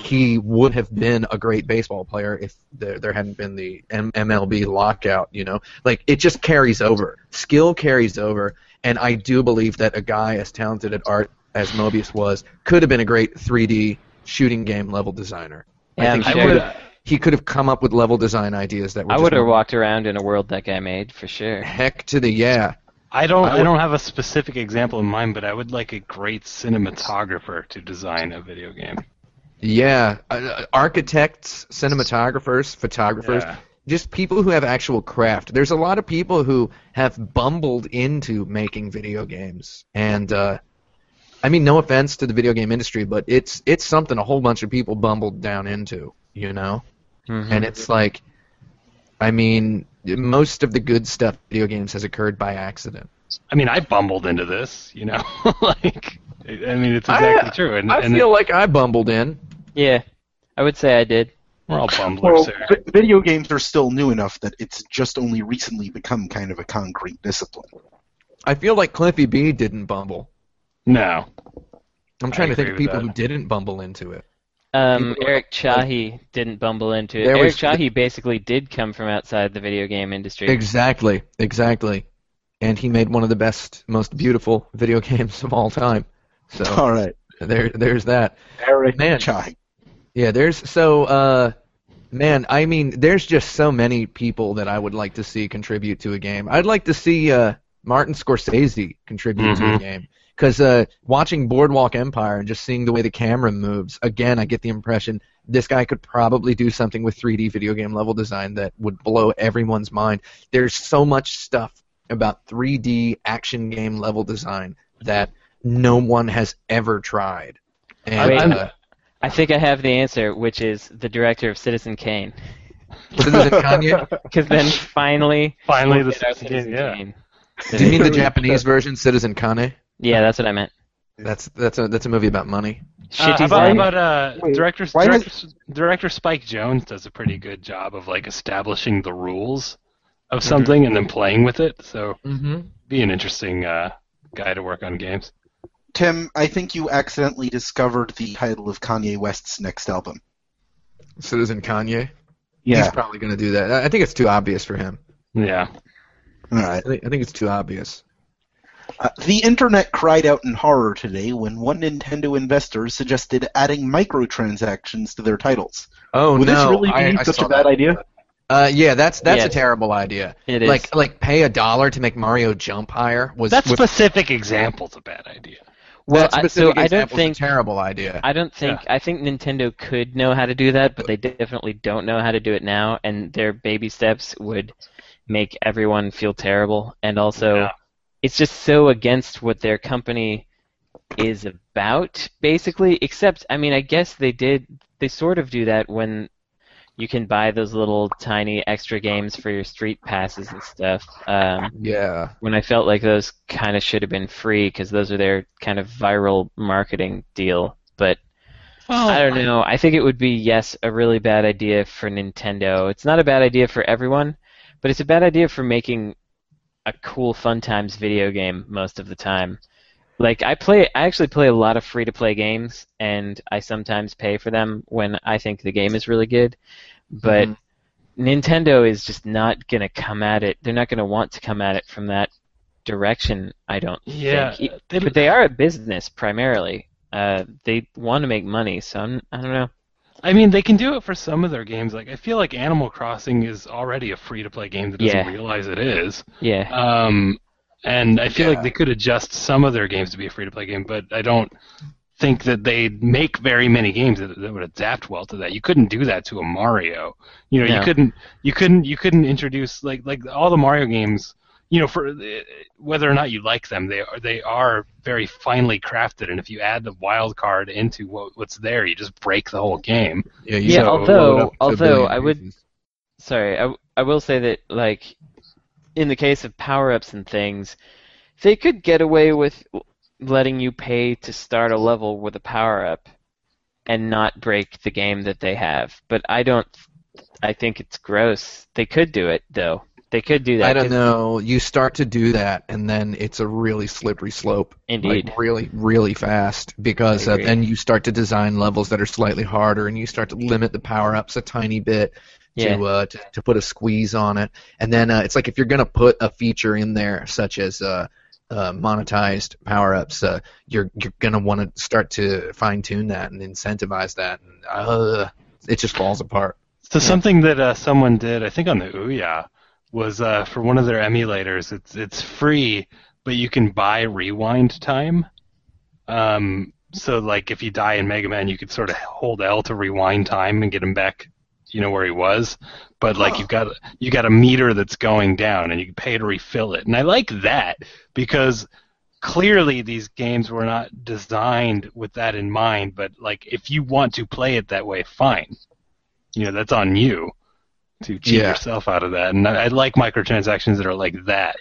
he would have been a great baseball player if there, there hadn't been the M- MLB lockout. You know, like it just carries over. Skill carries over, and I do believe that a guy as talented at art as Moebius was could have been a great 3D shooting game level designer. Yeah, I think I'm he sure. could have he could have come up with level design ideas that were I would have walked around in a world that guy made for sure. heck to the yeah. I don't. I I, don't have a specific example in mind, but I would like a great cinematographer to design a video game. Yeah, uh, architects, cinematographers, photographers, Yeah. just people who have actual craft. There's a lot of people who have bumbled into making video games, and uh, I mean, no offense to the video game industry, but it's it's something a whole bunch of people bumbled down into, you know. Mhm. And it's like, I mean, most of the good stuff video games has occurred by accident. I mean, I bumbled into this. You know, like I mean, it's exactly true. And, I and feel like I bumbled in. Yeah, I would say I did. we're all bumblers well, here. vi- video games are still new enough that it's just only recently become kind of a concrete discipline. I feel like Cliffy B didn't bumble. No. I'm I trying to think of people that. who didn't bumble into it. Um, People- Eric Chahi didn't bumble into it. Eric was- Chahi basically did come from outside the video game industry. Exactly, exactly. And he made one of the best, most beautiful video games of all time. So All right, there, there's that. Eric Man. Chahi. Yeah, there's so, uh, man. I mean, there's just so many people that I would like to see contribute to a game. I'd like to see uh, Martin Scorsese contribute to a Mhm. game because uh, watching Boardwalk Empire and just seeing the way the camera moves, again, I get the impression this guy could probably do something with 3D video game level design that would blow everyone's mind. There's so much stuff about 3D action game level design that no one has ever tried. And Wait. uh, I think I have the answer, which is the director of Citizen Kane. Citizen Kanye? Because then finally, Finally, we'll the get Citizen Kane, yeah. Kane. Do you mean the Japanese version, Citizen Kane? Yeah, that's what I meant. That's that's a that's a movie about money. Uh, Shitty how about, how about uh, Wait, director, why does- director, director Spike Jonze does a pretty good job of like establishing the rules of something and then playing with it. So Mm-hmm. be an interesting uh, guy to work on games. Tim, I think you accidentally discovered the title of Kanye West's next album. Citizen Kanye. Yeah. He's probably going to do that. I I think it's too obvious for him. Yeah. All right. I think, I think it's too obvious. Uh, the internet cried out in horror today when one Nintendo investor suggested adding microtransactions to their titles. Oh Would no! Would this really be I, I such saw a bad that. idea? Uh, yeah, that's that's Yes. a terrible idea. It is. Like like pay a dollar to make Mario jump higher was That with, specific example's a bad idea. Well, I, so I don't think a terrible idea. I don't think I think Nintendo could know how to do that, but they definitely don't know how to do it now, and their baby steps would make everyone feel terrible, and also Yeah. it's just so against what their company is about, basically. Except, I mean, I guess they did, they sort of do that when you can buy those little tiny extra games for your street passes and stuff. Um, Yeah. when I felt like those kind of should have been free because those are their kind of viral marketing deal. But Well, I don't know. I think it would be yes a really bad idea for Nintendo. It's not a bad idea for everyone, but it's a bad idea for making a cool fun times video game most of the time. Like I play I actually play a lot of free to play games and I sometimes pay for them when I think the game is really good. But Mhm. Nintendo is just not going to come at it. They're not going to want to come at it from that direction, I don't Yeah, think. They- but they are a business primarily. Uh, they want to make money, so I'm, I don't know. I mean, they can do it for some of their games. Like I feel like Animal Crossing is already a free-to-play game that doesn't Yeah. realize it is. Yeah. Um, and I feel Yeah. like they could adjust some of their games to be a free-to-play game, but I don't think that they make very many games that, that would adapt well to that. You couldn't do that to a Mario. You know, you couldn't, you couldn't, you couldn't introduce like like all the Mario games. You know, for whether or not you like them, they are they are very finely crafted, and if you add the wild card into what, what's there, you just break the whole game. Yeah. Yeah, gotta although- blow it up to a although I would- pieces. Sorry, I, I will say that like in the case of power-ups and things, they could get away with letting you pay to start a level with a power-up and not break the game that they have. But I don't. I think it's gross. They could do it though. They could do that. I don't know. You start to do that, and then it's a really slippery slope. Indeed. Like really, really fast because uh, then you start to design levels that are slightly harder, and you start to limit the power ups a tiny bit Yeah. to, uh, to to put a squeeze on it. And then uh, it's like if you're gonna put a feature in there, such as uh, uh, monetized power ups, uh, you're you're gonna want to start to fine tune that and incentivize that, and uh, it just falls apart. So Yeah. something that uh, someone did, I think on the Ouya, was uh, for one of their emulators. It's it's free, but you can buy rewind time. Um, so like if you die in Mega Man, you could sort of hold L to rewind time and get him back, you know where he was. But like you've got you got a meter that's going down, and you can pay to refill it. And I like that because clearly these games were not designed with that in mind. But like if you want to play it that way, fine you know that's on you to cheat Yeah. yourself out of that and I, I like microtransactions that are like that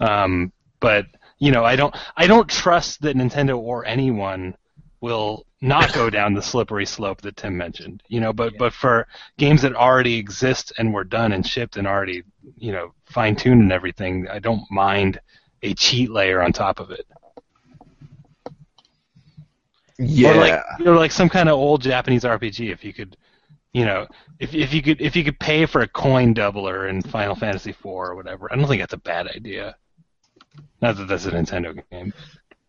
um, but you know i don't i don't trust that nintendo or anyone will not go down the slippery slope that tim mentioned you know but but for games that already exist and were done and shipped and already you know fine-tuned and everything i don't mind a cheat layer on top of it Yeah. or like you know, like some kind of old Japanese RPG. If you could, you know, if if you could if you could pay for a coin doubler in Final Fantasy IV or whatever, I don't think that's a bad idea. Not that that's a Nintendo game.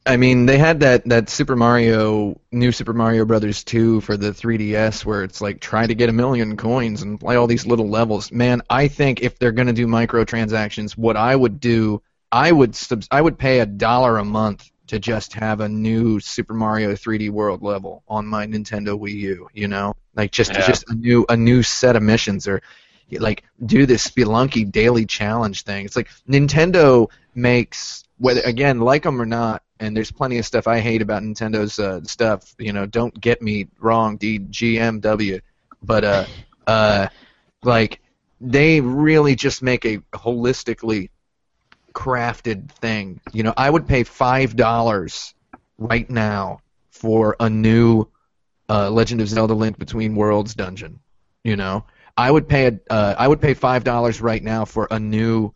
I mean, they had that that Super Mario, new Super Mario Brothers 2 for the 3DS, where it's like try to get a million coins and play all these little levels. Man, I think if they're gonna do microtransactions, what I would do, I would subs- I would pay a dollar a month to just have a new Super Mario 3D World level on my Nintendo Wii U. You know, like just Yeah. just a new a new set of missions or like do this spelunky daily challenge thing. It's like Nintendo makes whether again like them or not, and there's plenty of stuff I hate about Nintendo's uh, stuff. You know, don't get me wrong, DGMW, but uh, uh, like they really just make a holistically crafted thing. You know, I would pay five dollars right now for a new uh, Legend of Zelda: Link Between Worlds dungeon. You know, I would pay a, uh, I would pay five dollars right now for a new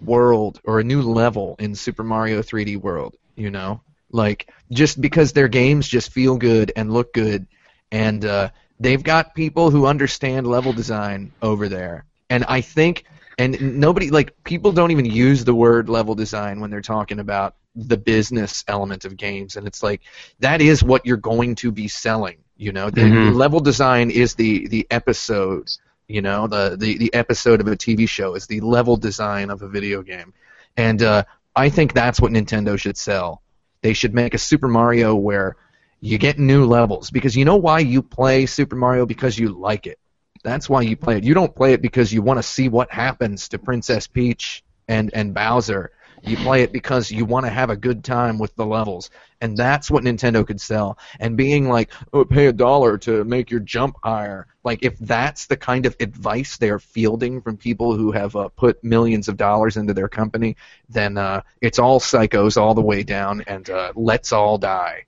world or a new level in Super Mario 3D World. You know, like just because their games just feel good and look good, and uh, they've got people who understand level design over there, and I think. And nobody like people don't even use the word level design when they're talking about the business element of games, and it's like that is what you're going to be selling. You know, the, Mhm. the level design is the the episode. You know, the, the the episode of a TV show is the level design of a video game, and uh, I think that's what Nintendo should sell. They should make a Super Mario where you get new levels because you know why you play Super Mario because you like it. That's why you play it. You don't play it because you want to see what happens to Princess Peach and and Bowser. You play it because you want to have a good time with the levels, and that's what Nintendo could sell. And being like, "Oh, pay a dollar to make your jump higher," like if that's the kind of advice they're fielding from people who have uh, put millions of dollars into their company, then uh, it's all psychos all the way down, and uh, let's all die.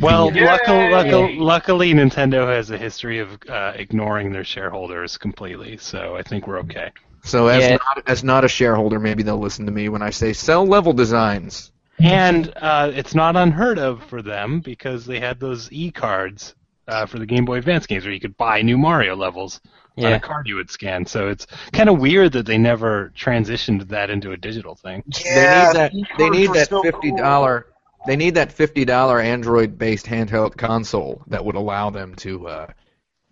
Well, luckily, luckily, luckily, Nintendo has a history of uh, ignoring their shareholders completely, so I think we're okay. So as Yeah. not as not a shareholder, maybe they'll listen to me when I say sell level designs. And uh, it's not unheard of for them because they had those e cards uh, for the Game Boy Advance games where you could buy new Mario levels on a card you would scan. So it's kind of weird that they never transitioned that into a digital thing. Yeah, they need that. They need that so fifty cool. They need that fifty dollar Android based handheld console that would allow them to uh,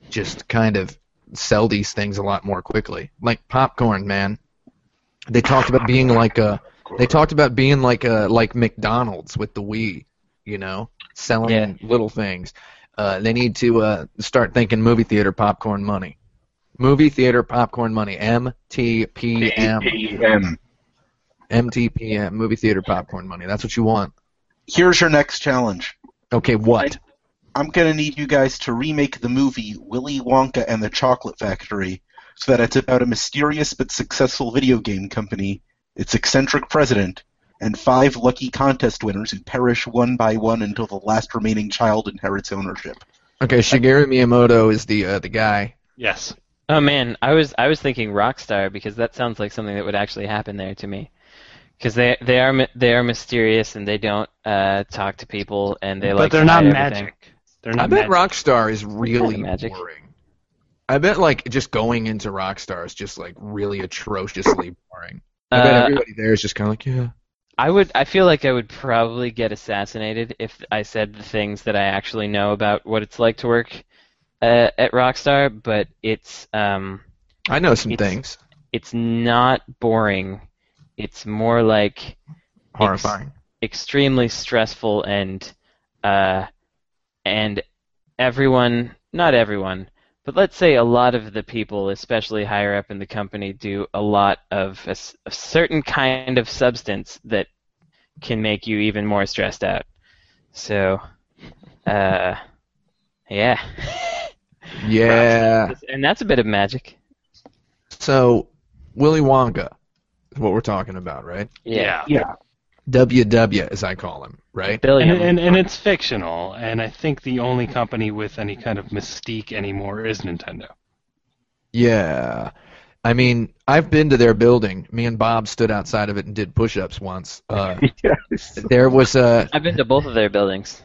just kind of sell these things a lot more quickly. Like popcorn, man. They talked about being like a. They talked about being like a like McDonald's with the Wii, you know, selling Yeah. little things. Uh, they need to uh, start thinking movie theater popcorn money. Movie theater popcorn money. MTPM. PM. MTPM. Movie theater popcorn money. That's what you want. Here's your next challenge. Okay, what? I'm gonna need you guys to remake the movie Willy Wonka and the Chocolate Factory so that it's about a mysterious but successful video game company, its eccentric president, and five lucky contest winners who perish one by one until the last remaining child inherits ownership. Okay, Shigeru Miyamoto is the uh, the guy. Yes. Oh man, I was I was thinking Rockstar because that sounds like something that would actually happen there to me. Because they they are they are mysterious and they don't uh, talk to people and they but like. they're not hide everything. magic. They're I bet magic. Rockstar is really magic. boring. I bet like just going into Rockstar is just like really atrociously boring. I bet Uh, everybody there is just kind of like, yeah. I would. I feel like I would probably get assassinated if I said the things that I actually know about what it's like to work uh, at Rockstar. But it's um, I know some It's- things. it's not boring. It's more like Horrifying. extremely stressful and uh, and everyone, not everyone, but let's say a lot of the people, especially higher up in the company, do a lot of a certain kind of substance that can make you even more stressed out. So, uh, yeah. Yeah. and that's a bit of magic. So Willy Wonka is what we're talking about, right? Yeah. Yeah. WW as I call him, right? Billion. And, and and it's fictional, and I think the only company with any kind of mystique anymore is Nintendo. Yeah. I mean, I've been to their building. Me and Bob stood outside of it and did push-ups once. Uh, there was a I've been to both of their buildings.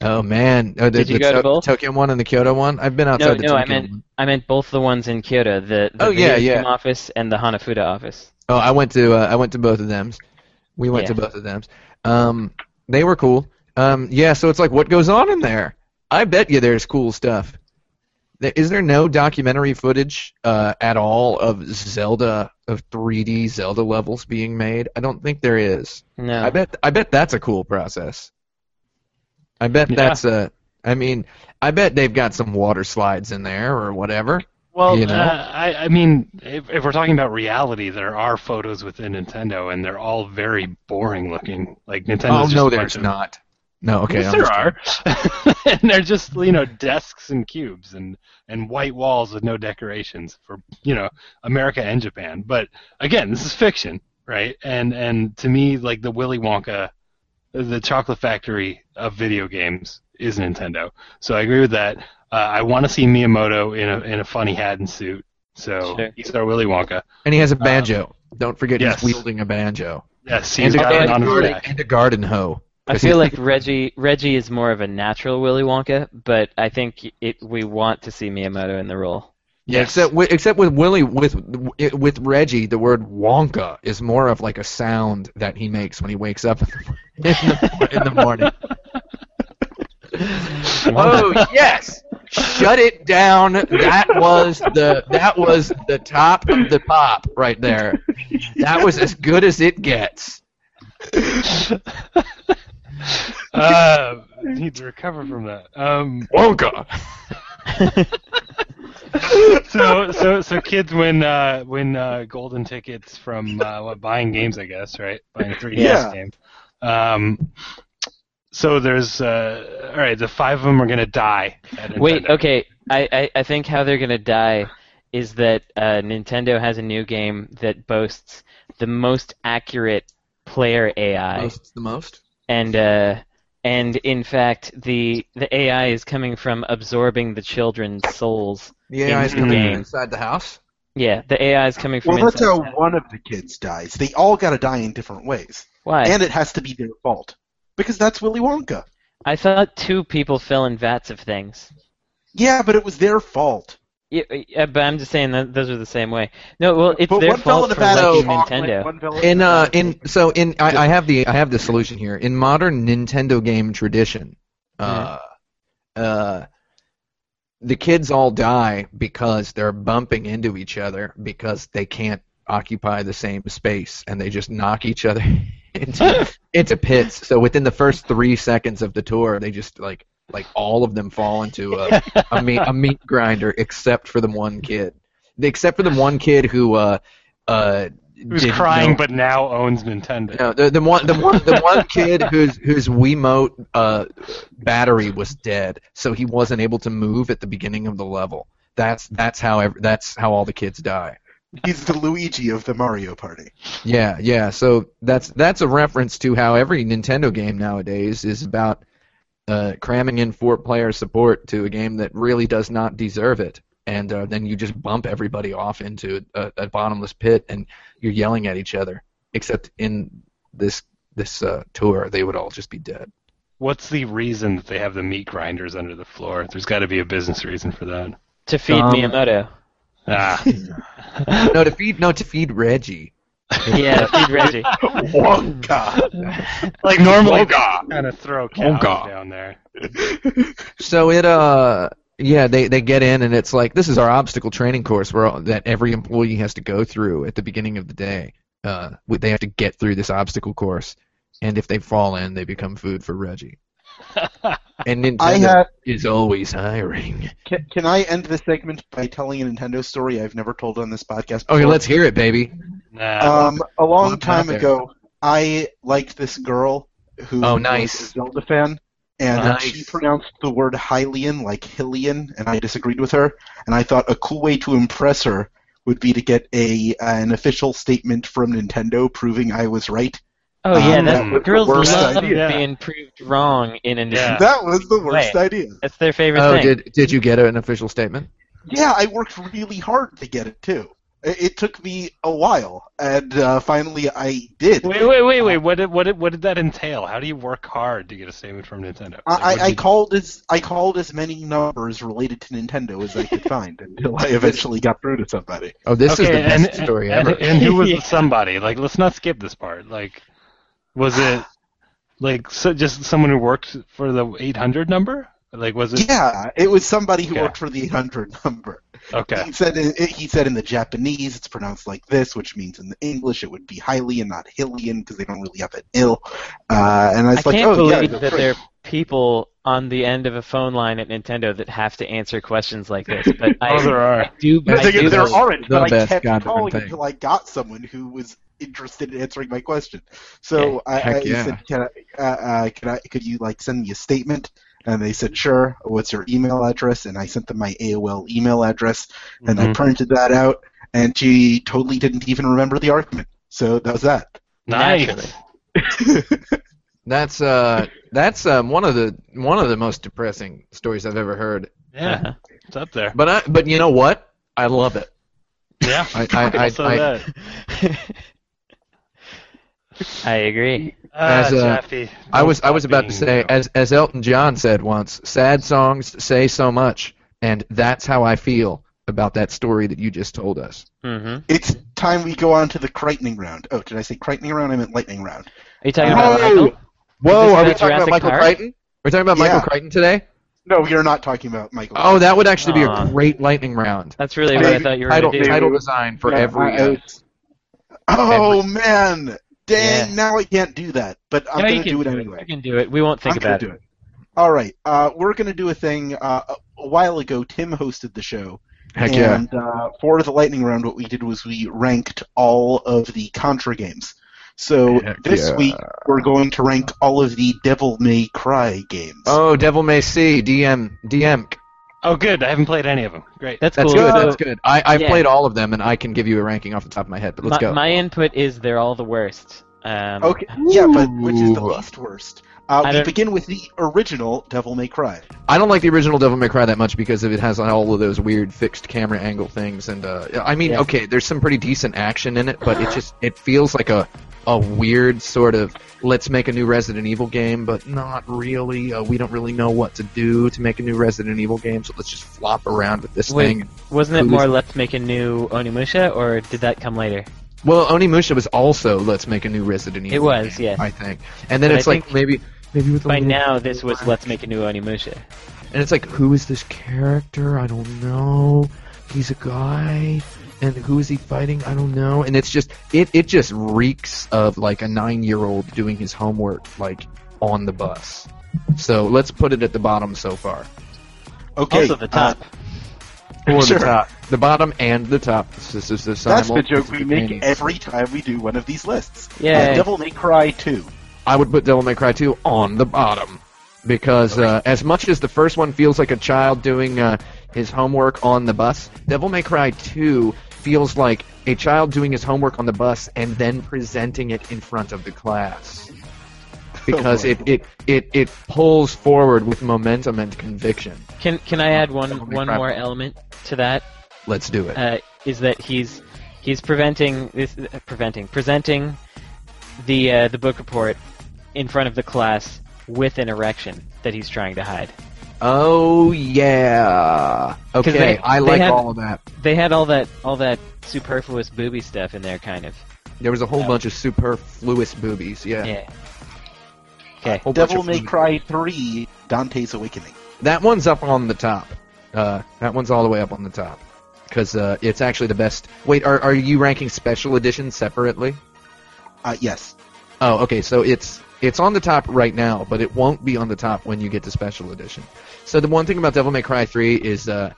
oh man, oh, the, Did you the go to To- both? Tokyo one and the Kyoto one. I've been outside No, the no, I meant one. I meant both the ones in Kyoto, the, the Oh, yeah, video yeah. office and the Hanafuda office. Oh, I went to uh, I went to both of them. We went to both of them. Um, they were cool. Um, yeah, so it's like what goes on in there? I bet you there's cool stuff. There- Is there no documentary footage uh, at all of Zelda of 3D Zelda levels being made? I don't think there is. No. I bet I bet that's a cool process. I bet Yeah. that's a. I mean, I bet they've got some water slides in there or whatever. Well, You know? uh, I, I mean, if, if we're talking about reality, there are photos within Nintendo, and they're all very boring looking. Like Nintendo. oh no, there's of- not. No, okay. yes, there are, and they're just you know desks and cubes and and white walls with no decorations for you know America and Japan. But again, this is fiction, right? And and to me, like the Willy Wonka, the chocolate factory of video games is Nintendo. So I agree with that. Uh, I want to see Miyamoto in a in a funny hat and suit. So Sure. he's our Willy Wonka. And he has a banjo. Don't forget yes. he's wielding a banjo. Yes, And he's a, got it and, on his garden, back. and a garden hoe. I 'Cause feel like Reggie Reggie is more of a natural Willy Wonka, but I think it, we want to see Miyamoto in the role. Yeah, Yes. except with, except with Willie with with Reggie, the word Wonka is more of like a sound that he makes when he wakes up in the, in the morning. oh yes, shut it down. That was the that was the top of the pop right there. That was as good as it gets. uh, need to recover from that. Um, Wonka. so so so kids win uh, win uh, golden tickets from uh, what buying games I guess right buying 3ds Yeah. game. Um, so there's uh, all right the five of them are gonna die. Wait, Nintendo. okay. I, I, I think how they're gonna die is that uh, Nintendo has a new game that boasts the most accurate player AI, Most the most. and uh, and in fact the the AI is coming from absorbing the children's souls. The AI is coming game. from inside the house. Yeah, the AI is coming from Well, that's inside. how one of the kids dies. They all got to die in different ways, Why? and it has to be their fault because that's Willy Wonka. I thought two people fell in vats of things. Yeah, but it was their fault. Yeah, yeah, but I'm just saying that those are the same way. No, well, it's but their fault in for vat of liking Nintendo. In uh in so in I, I have the I have the solution here. In modern Nintendo game tradition, uh, uh, the kids all die because they're bumping into each other because they can't occupy the same space and they just knock each other into into pits. So within the first three seconds of the tour, they just like like all of them fall into a a meat a meat grinder except for the one kid. Except for the one kid who uh uh Who's crying know- but now owns Nintendo. no, the, the one the one the one kid whose whose Wiimote uh, battery was dead, so he wasn't able to move at the beginning of the level. That's that's how ev- that's how all the kids die. He's the Luigi of the Mario Party. Yeah, yeah. So that's that's a reference to how every Nintendo game nowadays is about uh, cramming in four-player support to a game that really does not deserve it, and uh, then you just bump everybody off into a, a bottomless pit, and you're yelling at each other. Except in this this uh, tour, they would all just be dead. What's the reason that they have the meat grinders under the floor? There's got to be a business reason for that. To feed Um, Miyamoto. Ah. No, to feed no to feed Reggie. Yeah, feed Reggie. Wonka. like normally Wonka. kind of throw cows Wonka. down there. So it uh yeah they they get in and it's like this is our obstacle training course where all, that every employee has to go through at the beginning of the day. Uh, they have to get through this obstacle course, and if they fall in, they become food for Reggie. And Nintendo I had. is always hiring. Can, can I end this segment by telling a Nintendo story I've never told on this podcast? Before? Okay, let's hear it, baby. Nah. Um, a long time ago, I liked this girl who Oh, was a Zelda fan, and Nice. she pronounced the word Hylian like Hillian, and I disagreed with her. And I thought a cool way to impress her would be to get a an official statement from Nintendo proving I was right. Oh yeah, Um, that's that was the girls worst love idea. being proved wrong in a Yeah. That was the worst Wait. idea. That's their favorite Oh, thing. did did you get an official statement? Yeah, I worked really hard to get it too. It, it took me a while, and uh, finally I did. Wait, wait, wait, wait. What did, what did, what did that entail? How do you work hard to get a statement from Nintendo? Like, I, I, I called as I called as many numbers related to Nintendo as I could find until I eventually got through to somebody. Oh, this is Okay, the best and, story and, ever. and who was Yeah. the somebody? Like, let's not skip this part. Like, was it like so just someone who worked for the 800 number? Like, was it? Yeah, it was somebody who Okay. worked for the 800 number. Okay. He said in, he said in the Japanese it's pronounced like this, which means in the English it would be highly and not Hillian because they don't really have an ill. Uh, and I I was like, can't oh believe that's that there are people on the end of a phone line at Nintendo that have to answer questions like this. But I, Oh, there are. I do. The I thing do there aren't, the but I kept goddamn calling thing. until I got someone who was interested in answering my question. So I, I yeah. said, can I, uh, uh, can I, could you like send me a statement? And they said, sure. What's your email address? And I sent them my AOL email address, and I Mhm. printed that out. And she totally didn't even remember the argument. So that was that. Nice. That's uh that's um, one of the one of the most depressing stories I've ever heard. Yeah, Uh-huh. it's up there. But I but you know what? I love it. Yeah. I I, I, Also I, that. I agree. As, uh, Jeffy, I was I was about to say you. as as Elton John said once, sad songs say so much, and that's how I feel about that story that you just told us. hmm It's time we go on to the Crightening round. Oh, did I say Crightening round? I meant Lightning round. Are you talking oh! about Michael? Whoa, are we about talking about Jurassic Michael Park? Crichton? We're talking about Michael Yeah. Crichton today? No, we are not talking about Michael. Oh, that would actually be a great lightning round. That's really what I thought you were title, going to do. title design for Yeah, every. I- I uh, was- oh man, dang! Yeah. Now I can't do that, but I'm No, gonna can do it You anyway. can do it. We won't think I'm about do it. it. All right, uh, we're gonna do a thing. Uh, a- while ago, Tim hosted the show, Heck yeah. and uh, for the lightning round, what we did was we ranked all of the Contra games. So Heck this yeah. week we're going to rank all of the Devil May Cry games. Oh, Devil May C, DM, DM. Oh, good. I haven't played any of them. Great. That's, That's cool. good. So That's good. I, I've yeah. played all of them, and I can give you a ranking off the top of my head. But let's my, go. my input is they're all the worst. Um, Okay, yeah, but which is the Ooh. least worst? Uh, I we begin with the original Devil May Cry. I don't like the original Devil May Cry that much because of it has all of those weird fixed camera angle things, and uh, I mean, Yeah. okay, there's some pretty decent action in it, but it just it feels like a a weird sort of let's make a new Resident Evil game, but not really. Uh, we don't really know what to do to make a new Resident Evil game, so let's just flop around with this Wait. thing. Wasn't it more let's make a new Onimusha, or did that come later? Well, Onimusha was also let's make a new Resident Evil. It was, game, yes. I think, and then But I it's like maybe maybe with By now, this was let's make a new Onimusha. And it's like, who is this character? I don't know. He's a guy. And who is he fighting? I don't know. And it's just, it, it just reeks of like a nine year old doing his homework, like, on the bus. So let's put it at the bottom so far. Okay, also the top. Or Sure. the top. The bottom and the top. This is the That's the joke we make every time we do one of these lists. Uh, Devil May Cry 2. I would put Devil May Cry 2 on the bottom. Because uh, as much as the first one feels like a child doing uh, his homework on the bus, Devil May Cry 2 feels like a child doing his homework on the bus and then presenting it in front of the class. Because boy. it, it, it, it pulls forward with momentum and conviction. Can can I add one one more element to that? Let's do it. Uh, is that he's he's preventing this uh, preventing presenting the uh, the book report in front of the class with an erection that he's trying to hide. Oh, yeah. Okay, they- I like had- all of that. They had all that all that superfluous booby stuff in there, kind of. There was a whole Oh. bunch of superfluous boobies, yeah. Yeah. Okay. Whole Devil May. Cry 3, Dante's Awakening. That one's up on the top. Uh, that one's all the way up on the top because uh, it's actually the best. Wait, are are you ranking special editions separately? Uh, yes. Oh, okay. So it's it's on the top right now, but it won't be on the top when you get to special edition. So the one thing about Devil May Cry 3 is uh,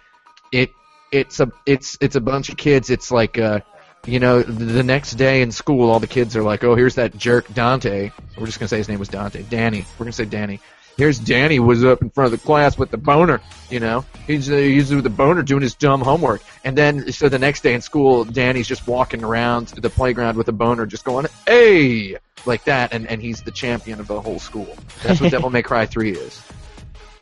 it it's a it's it's a bunch of kids. It's like uh, you know, the next day in school, all the kids are like, "Oh, here's that jerk Dante." We're just gonna say his name was Dante. Danny. We're gonna say Danny. Here's Danny was up in front of the class with the boner. You know, he's uh, he's with the boner doing his dumb homework. And then so the next day in school, Danny's just walking around the playground with a boner, just going, "Hey!" like that, and and he's the champion of the whole school. That's what Devil May Cry 3 is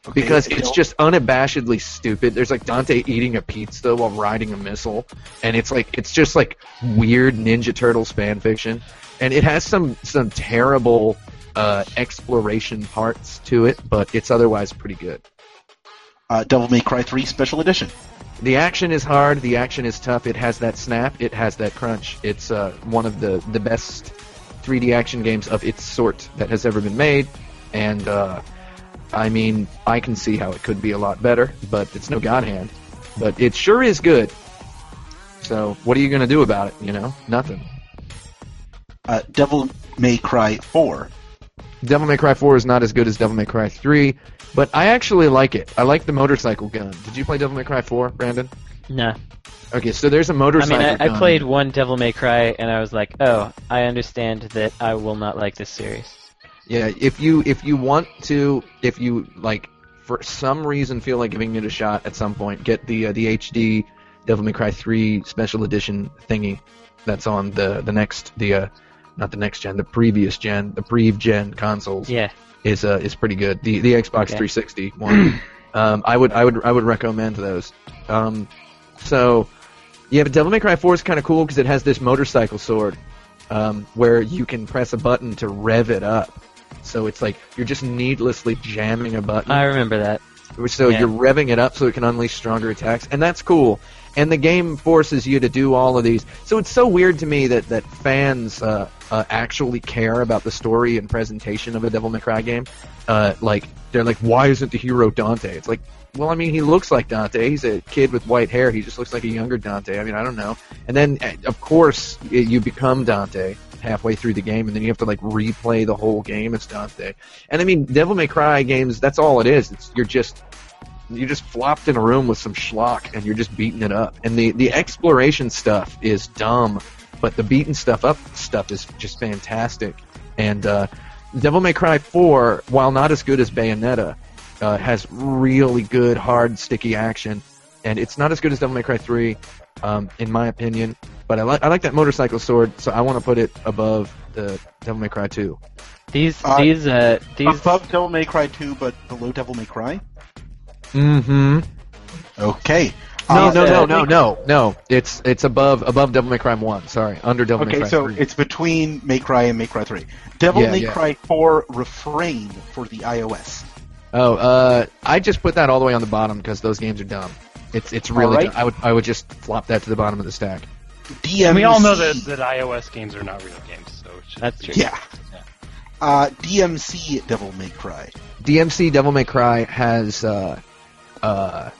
Okay, because it's just unabashedly stupid. There's like Dante eating a pizza while riding a missile, and it's like it's just like weird Ninja Turtles fan fiction, and it has some some terrible uh, exploration parts to it, but it's otherwise pretty good. uh, Devil May Cry 3 Special Edition. The action is hard. The action is tough. It has that snap. It has that crunch. It's uh, one of the the best 3D action games of its sort that has ever been made, and uh, I mean, I can see how it could be a lot better, but it's no God hand. But it sure is good. So what are you gonna do about it? You know, nothing. Uh, Devil May Cry 4. Devil May Cry 4 is not as good as Devil May Cry 3, but I actually like it. I like the motorcycle gun. Did you play Devil May Cry 4, Brandon? Nah. Okay, so there's a motorcycle I mean, I, I played one Devil May Cry, and I was like, oh, I understand that I will not like this series. Yeah, if you if you want to, if you like, for some reason feel like giving it a shot at some point, get the uh, the HD Devil May Cry 3 Special Edition thingy that's on the the next the uh, not the next gen, the previous gen, the prev gen consoles Yeah. is uh, is pretty good. The the Xbox Okay. 360 one, um, I would I would I would recommend those. Um, so yeah, but Devil May Cry 4 is kind of cool because it has this motorcycle sword um, where you can press a button to rev it up. So it's like you're just needlessly jamming a button. I remember that. So Yeah. you're revving it up so it can unleash stronger attacks, and that's cool. And the game forces you to do all of these. So it's so weird to me that that fans uh, uh, actually care about the story and presentation of a Devil May Cry game. Uh, like they're like, why isn't the hero Dante? It's like, well, I mean, he looks like Dante. He's a kid with white hair. He just looks like a younger Dante. I mean, I don't know. And then, uh, of course, you become Dante halfway through the game, and then you have to like replay the whole game as Dante. And I mean, Devil May Cry games, that's all it is. It's you're just you just flopped in a room with some schlock and you're just beating it up. And the the exploration stuff is dumb, but the beating stuff up stuff is just fantastic. And uh, Devil May Cry 4, while not as good as Bayonetta, uh, has really good, hard, sticky action. And it's not as good as Devil May Cry 3, um, in my opinion. But I like I like that motorcycle sword, so I want to put it above the Devil May Cry 2. These Uh, these uh these Above Devil May Cry 2, but below Devil May Cry. Mm-hmm. Okay. No, Uh, no, no, no, no, no. It's it's above above Devil May Cry 1. Sorry, under Devil May Cry. Okay, so 3. it's between May Cry and May Cry 3. Devil Yeah, May yeah. Cry 4 Refrain for the iOS. Oh, uh, I just put that all the way on the bottom because those games are dumb. It's it's really. Alright. dumb. I would I would just flop that to the bottom of the stack. DMC. And we all know that, that iOS games are not real games, so That's be- true. Yeah. Uh, DMC Devil May Cry. DMC Devil May Cry has uh, uh,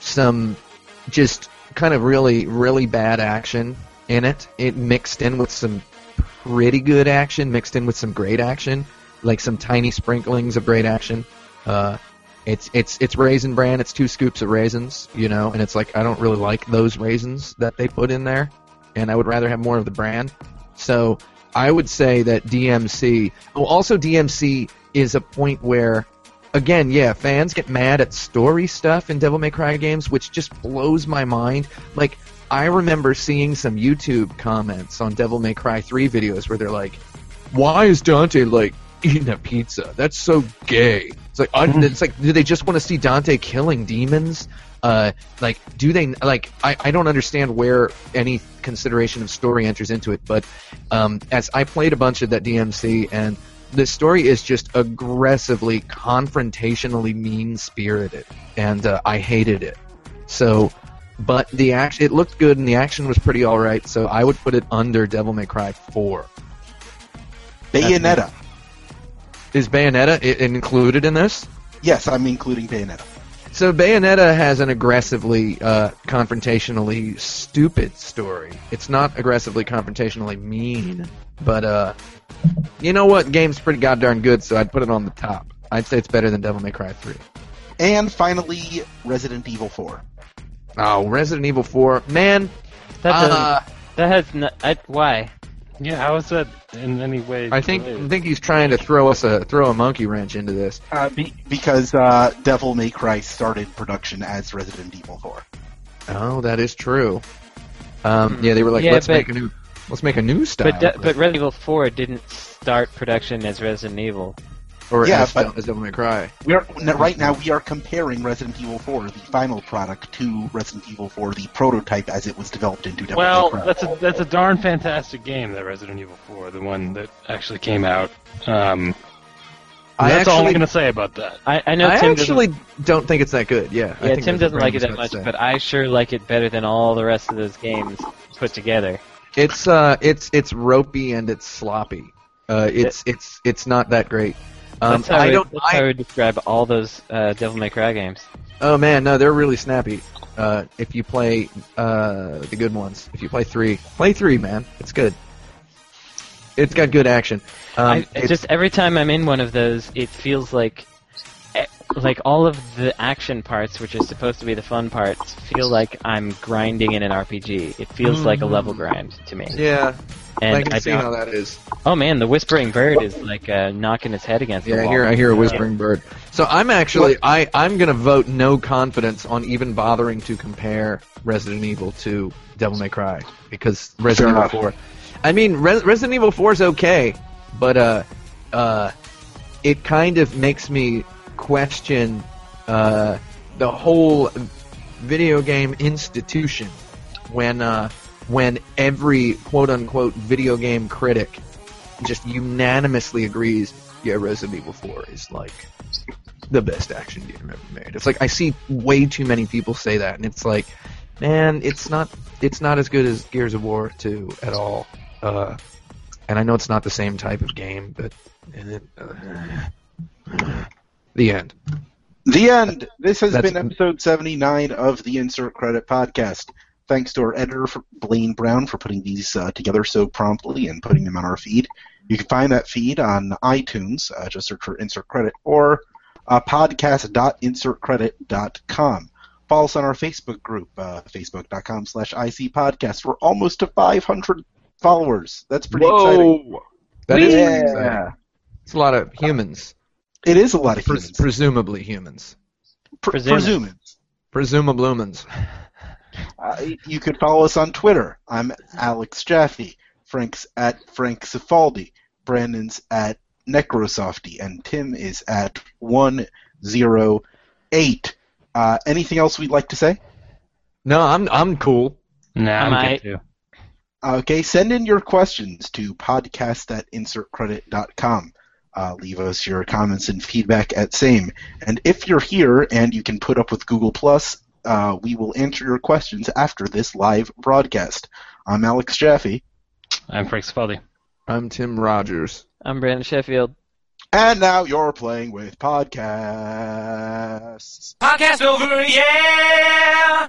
some just kind of really really bad action in it. It mixed in with some pretty good action, mixed in with some great action, like some tiny sprinklings of great action. Uh, it's it's it's raisin bran. It's two scoops of raisins, you know, and it's like I don't really like those raisins that they put in there, and I would rather have more of the bran. So I would say that DMC. Oh, also DMC is a point where, again, yeah, fans get mad at story stuff in Devil May Cry games, which just blows my mind. Like I remember seeing some YouTube comments on Devil May Cry 3 videos where they're like, "Why is Dante like eating a pizza? That's so gay." It's like, I, it's like, do they just want to see Dante killing demons? Uh, like, do they like? I, I don't understand where any consideration of story enters into it. But um, as I played a bunch of that DMC, and the story is just aggressively, confrontationally mean spirited, and uh, I hated it. So, but the action, it looked good, and the action was pretty all right. So I would put it under Devil May Cry 4. Bayonetta. Is Bayonetta i- included in this? Yes, I'm including Bayonetta. So Bayonetta has an aggressively, uh, confrontationally stupid story. It's not aggressively confrontationally mean, but uh, you know what? Game's pretty goddamn good, so I'd put it on the top. I'd say it's better than Devil May Cry 3. And finally, Resident Evil 4. Oh, Resident Evil 4, man. that doesn't, Uh, that has no, I, why Yeah, how is that in any way? I think I think he's trying to throw us a throw a monkey wrench into this. Uh, be- because uh, Devil May Cry started production as Resident Evil 4. Oh, that is true. Um, yeah, they were like, Yeah, let's but- make a new let's make a new style. but de- but Resident Evil 4 didn't start production as Resident Evil or Yeah, as, but- as Devil May Cry. We are right now we are comparing Resident Evil 4, the final product, to Resident Evil 4, the prototype as it was developed into Devil Well, May Cry. Well, that's a that's a darn fantastic game, that Resident Evil 4, the one that actually came out. Um, I that's all I'm going to say about that. I, I know I Tim actually don't think it's that good. Yeah, I yeah think Tim doesn't like it that much but I sure like it better than all the rest of those games put together say. It's uh, it's it's ropey and it's sloppy. Uh, it's it's it's not that great. Um, that's how, I don't. that's how I, I would describe all those uh, Devil May Cry games oh man, no, they're really snappy. Uh, if you play uh, the good ones, if you play three, play three, man. It's good. It's got good action. Um, I, it's- just every time I'm in one of those, it feels like, like all of the action parts, which are supposed to be the fun parts, feel like I'm grinding in an RPG. It feels like a level grind to me. yeah, And I can I see how that is. oh man, the whispering bird is like uh, knocking its head against Yeah, the I wall. hear I hear a whispering bird. So I'm actually I I'm gonna vote no confidence on even bothering to compare Resident Evil to Devil May Cry because Resident Fair Evil 4. I mean, Res- Resident Evil 4 is okay, but uh, uh, it kind of makes me question uh, the whole video game institution when uh, when every quote unquote video game critic just unanimously agrees, yeah, Resident Evil 4 is like the best action game ever made. It's like I see way too many people say that, and it's like, man, it's not it's not as good as Gears of War 2 at all. Uh, and I know it's not the same type of game, but uh, the end. The end. This has That's- been episode 79 of the Insert Credit Podcast. Thanks to our editor, for- Blaine Brown, for putting these uh, together so promptly and putting them on our feed. You can find that feed on iTunes. Uh, just search for Insert Credit or uh, podcast.insertcredit.com. Follow us on our Facebook group, uh, facebook.com slash icpodcast. We're almost to 500 followers. That's pretty exciting. That is yeah. pretty exciting. It's a lot of humans, It is a lot of Pres- humans. presumably humans, Pre- Presuming. presuming. presumably Uh, you could follow us on Twitter. I'm Alex Jaffe. Frank's at Frank Cifaldi. Brandon's at Necrosofty. And Tim is at 108. Uh, anything else we'd like to say? No, I'm I'm cool. Nah, I I'm might- good too. Okay, send in your questions to podcast at insertcredit.com. Uh, leave us your comments and feedback at same. And if you're here and you can put up with Google Plus, uh, we will answer your questions after this live broadcast. I'm Alex Jaffe. I'm Frank Cifaldi. I'm Tim Rogers. I'm Brandon Sheffield. And now you're playing with podcasts. Podcast over, yeah!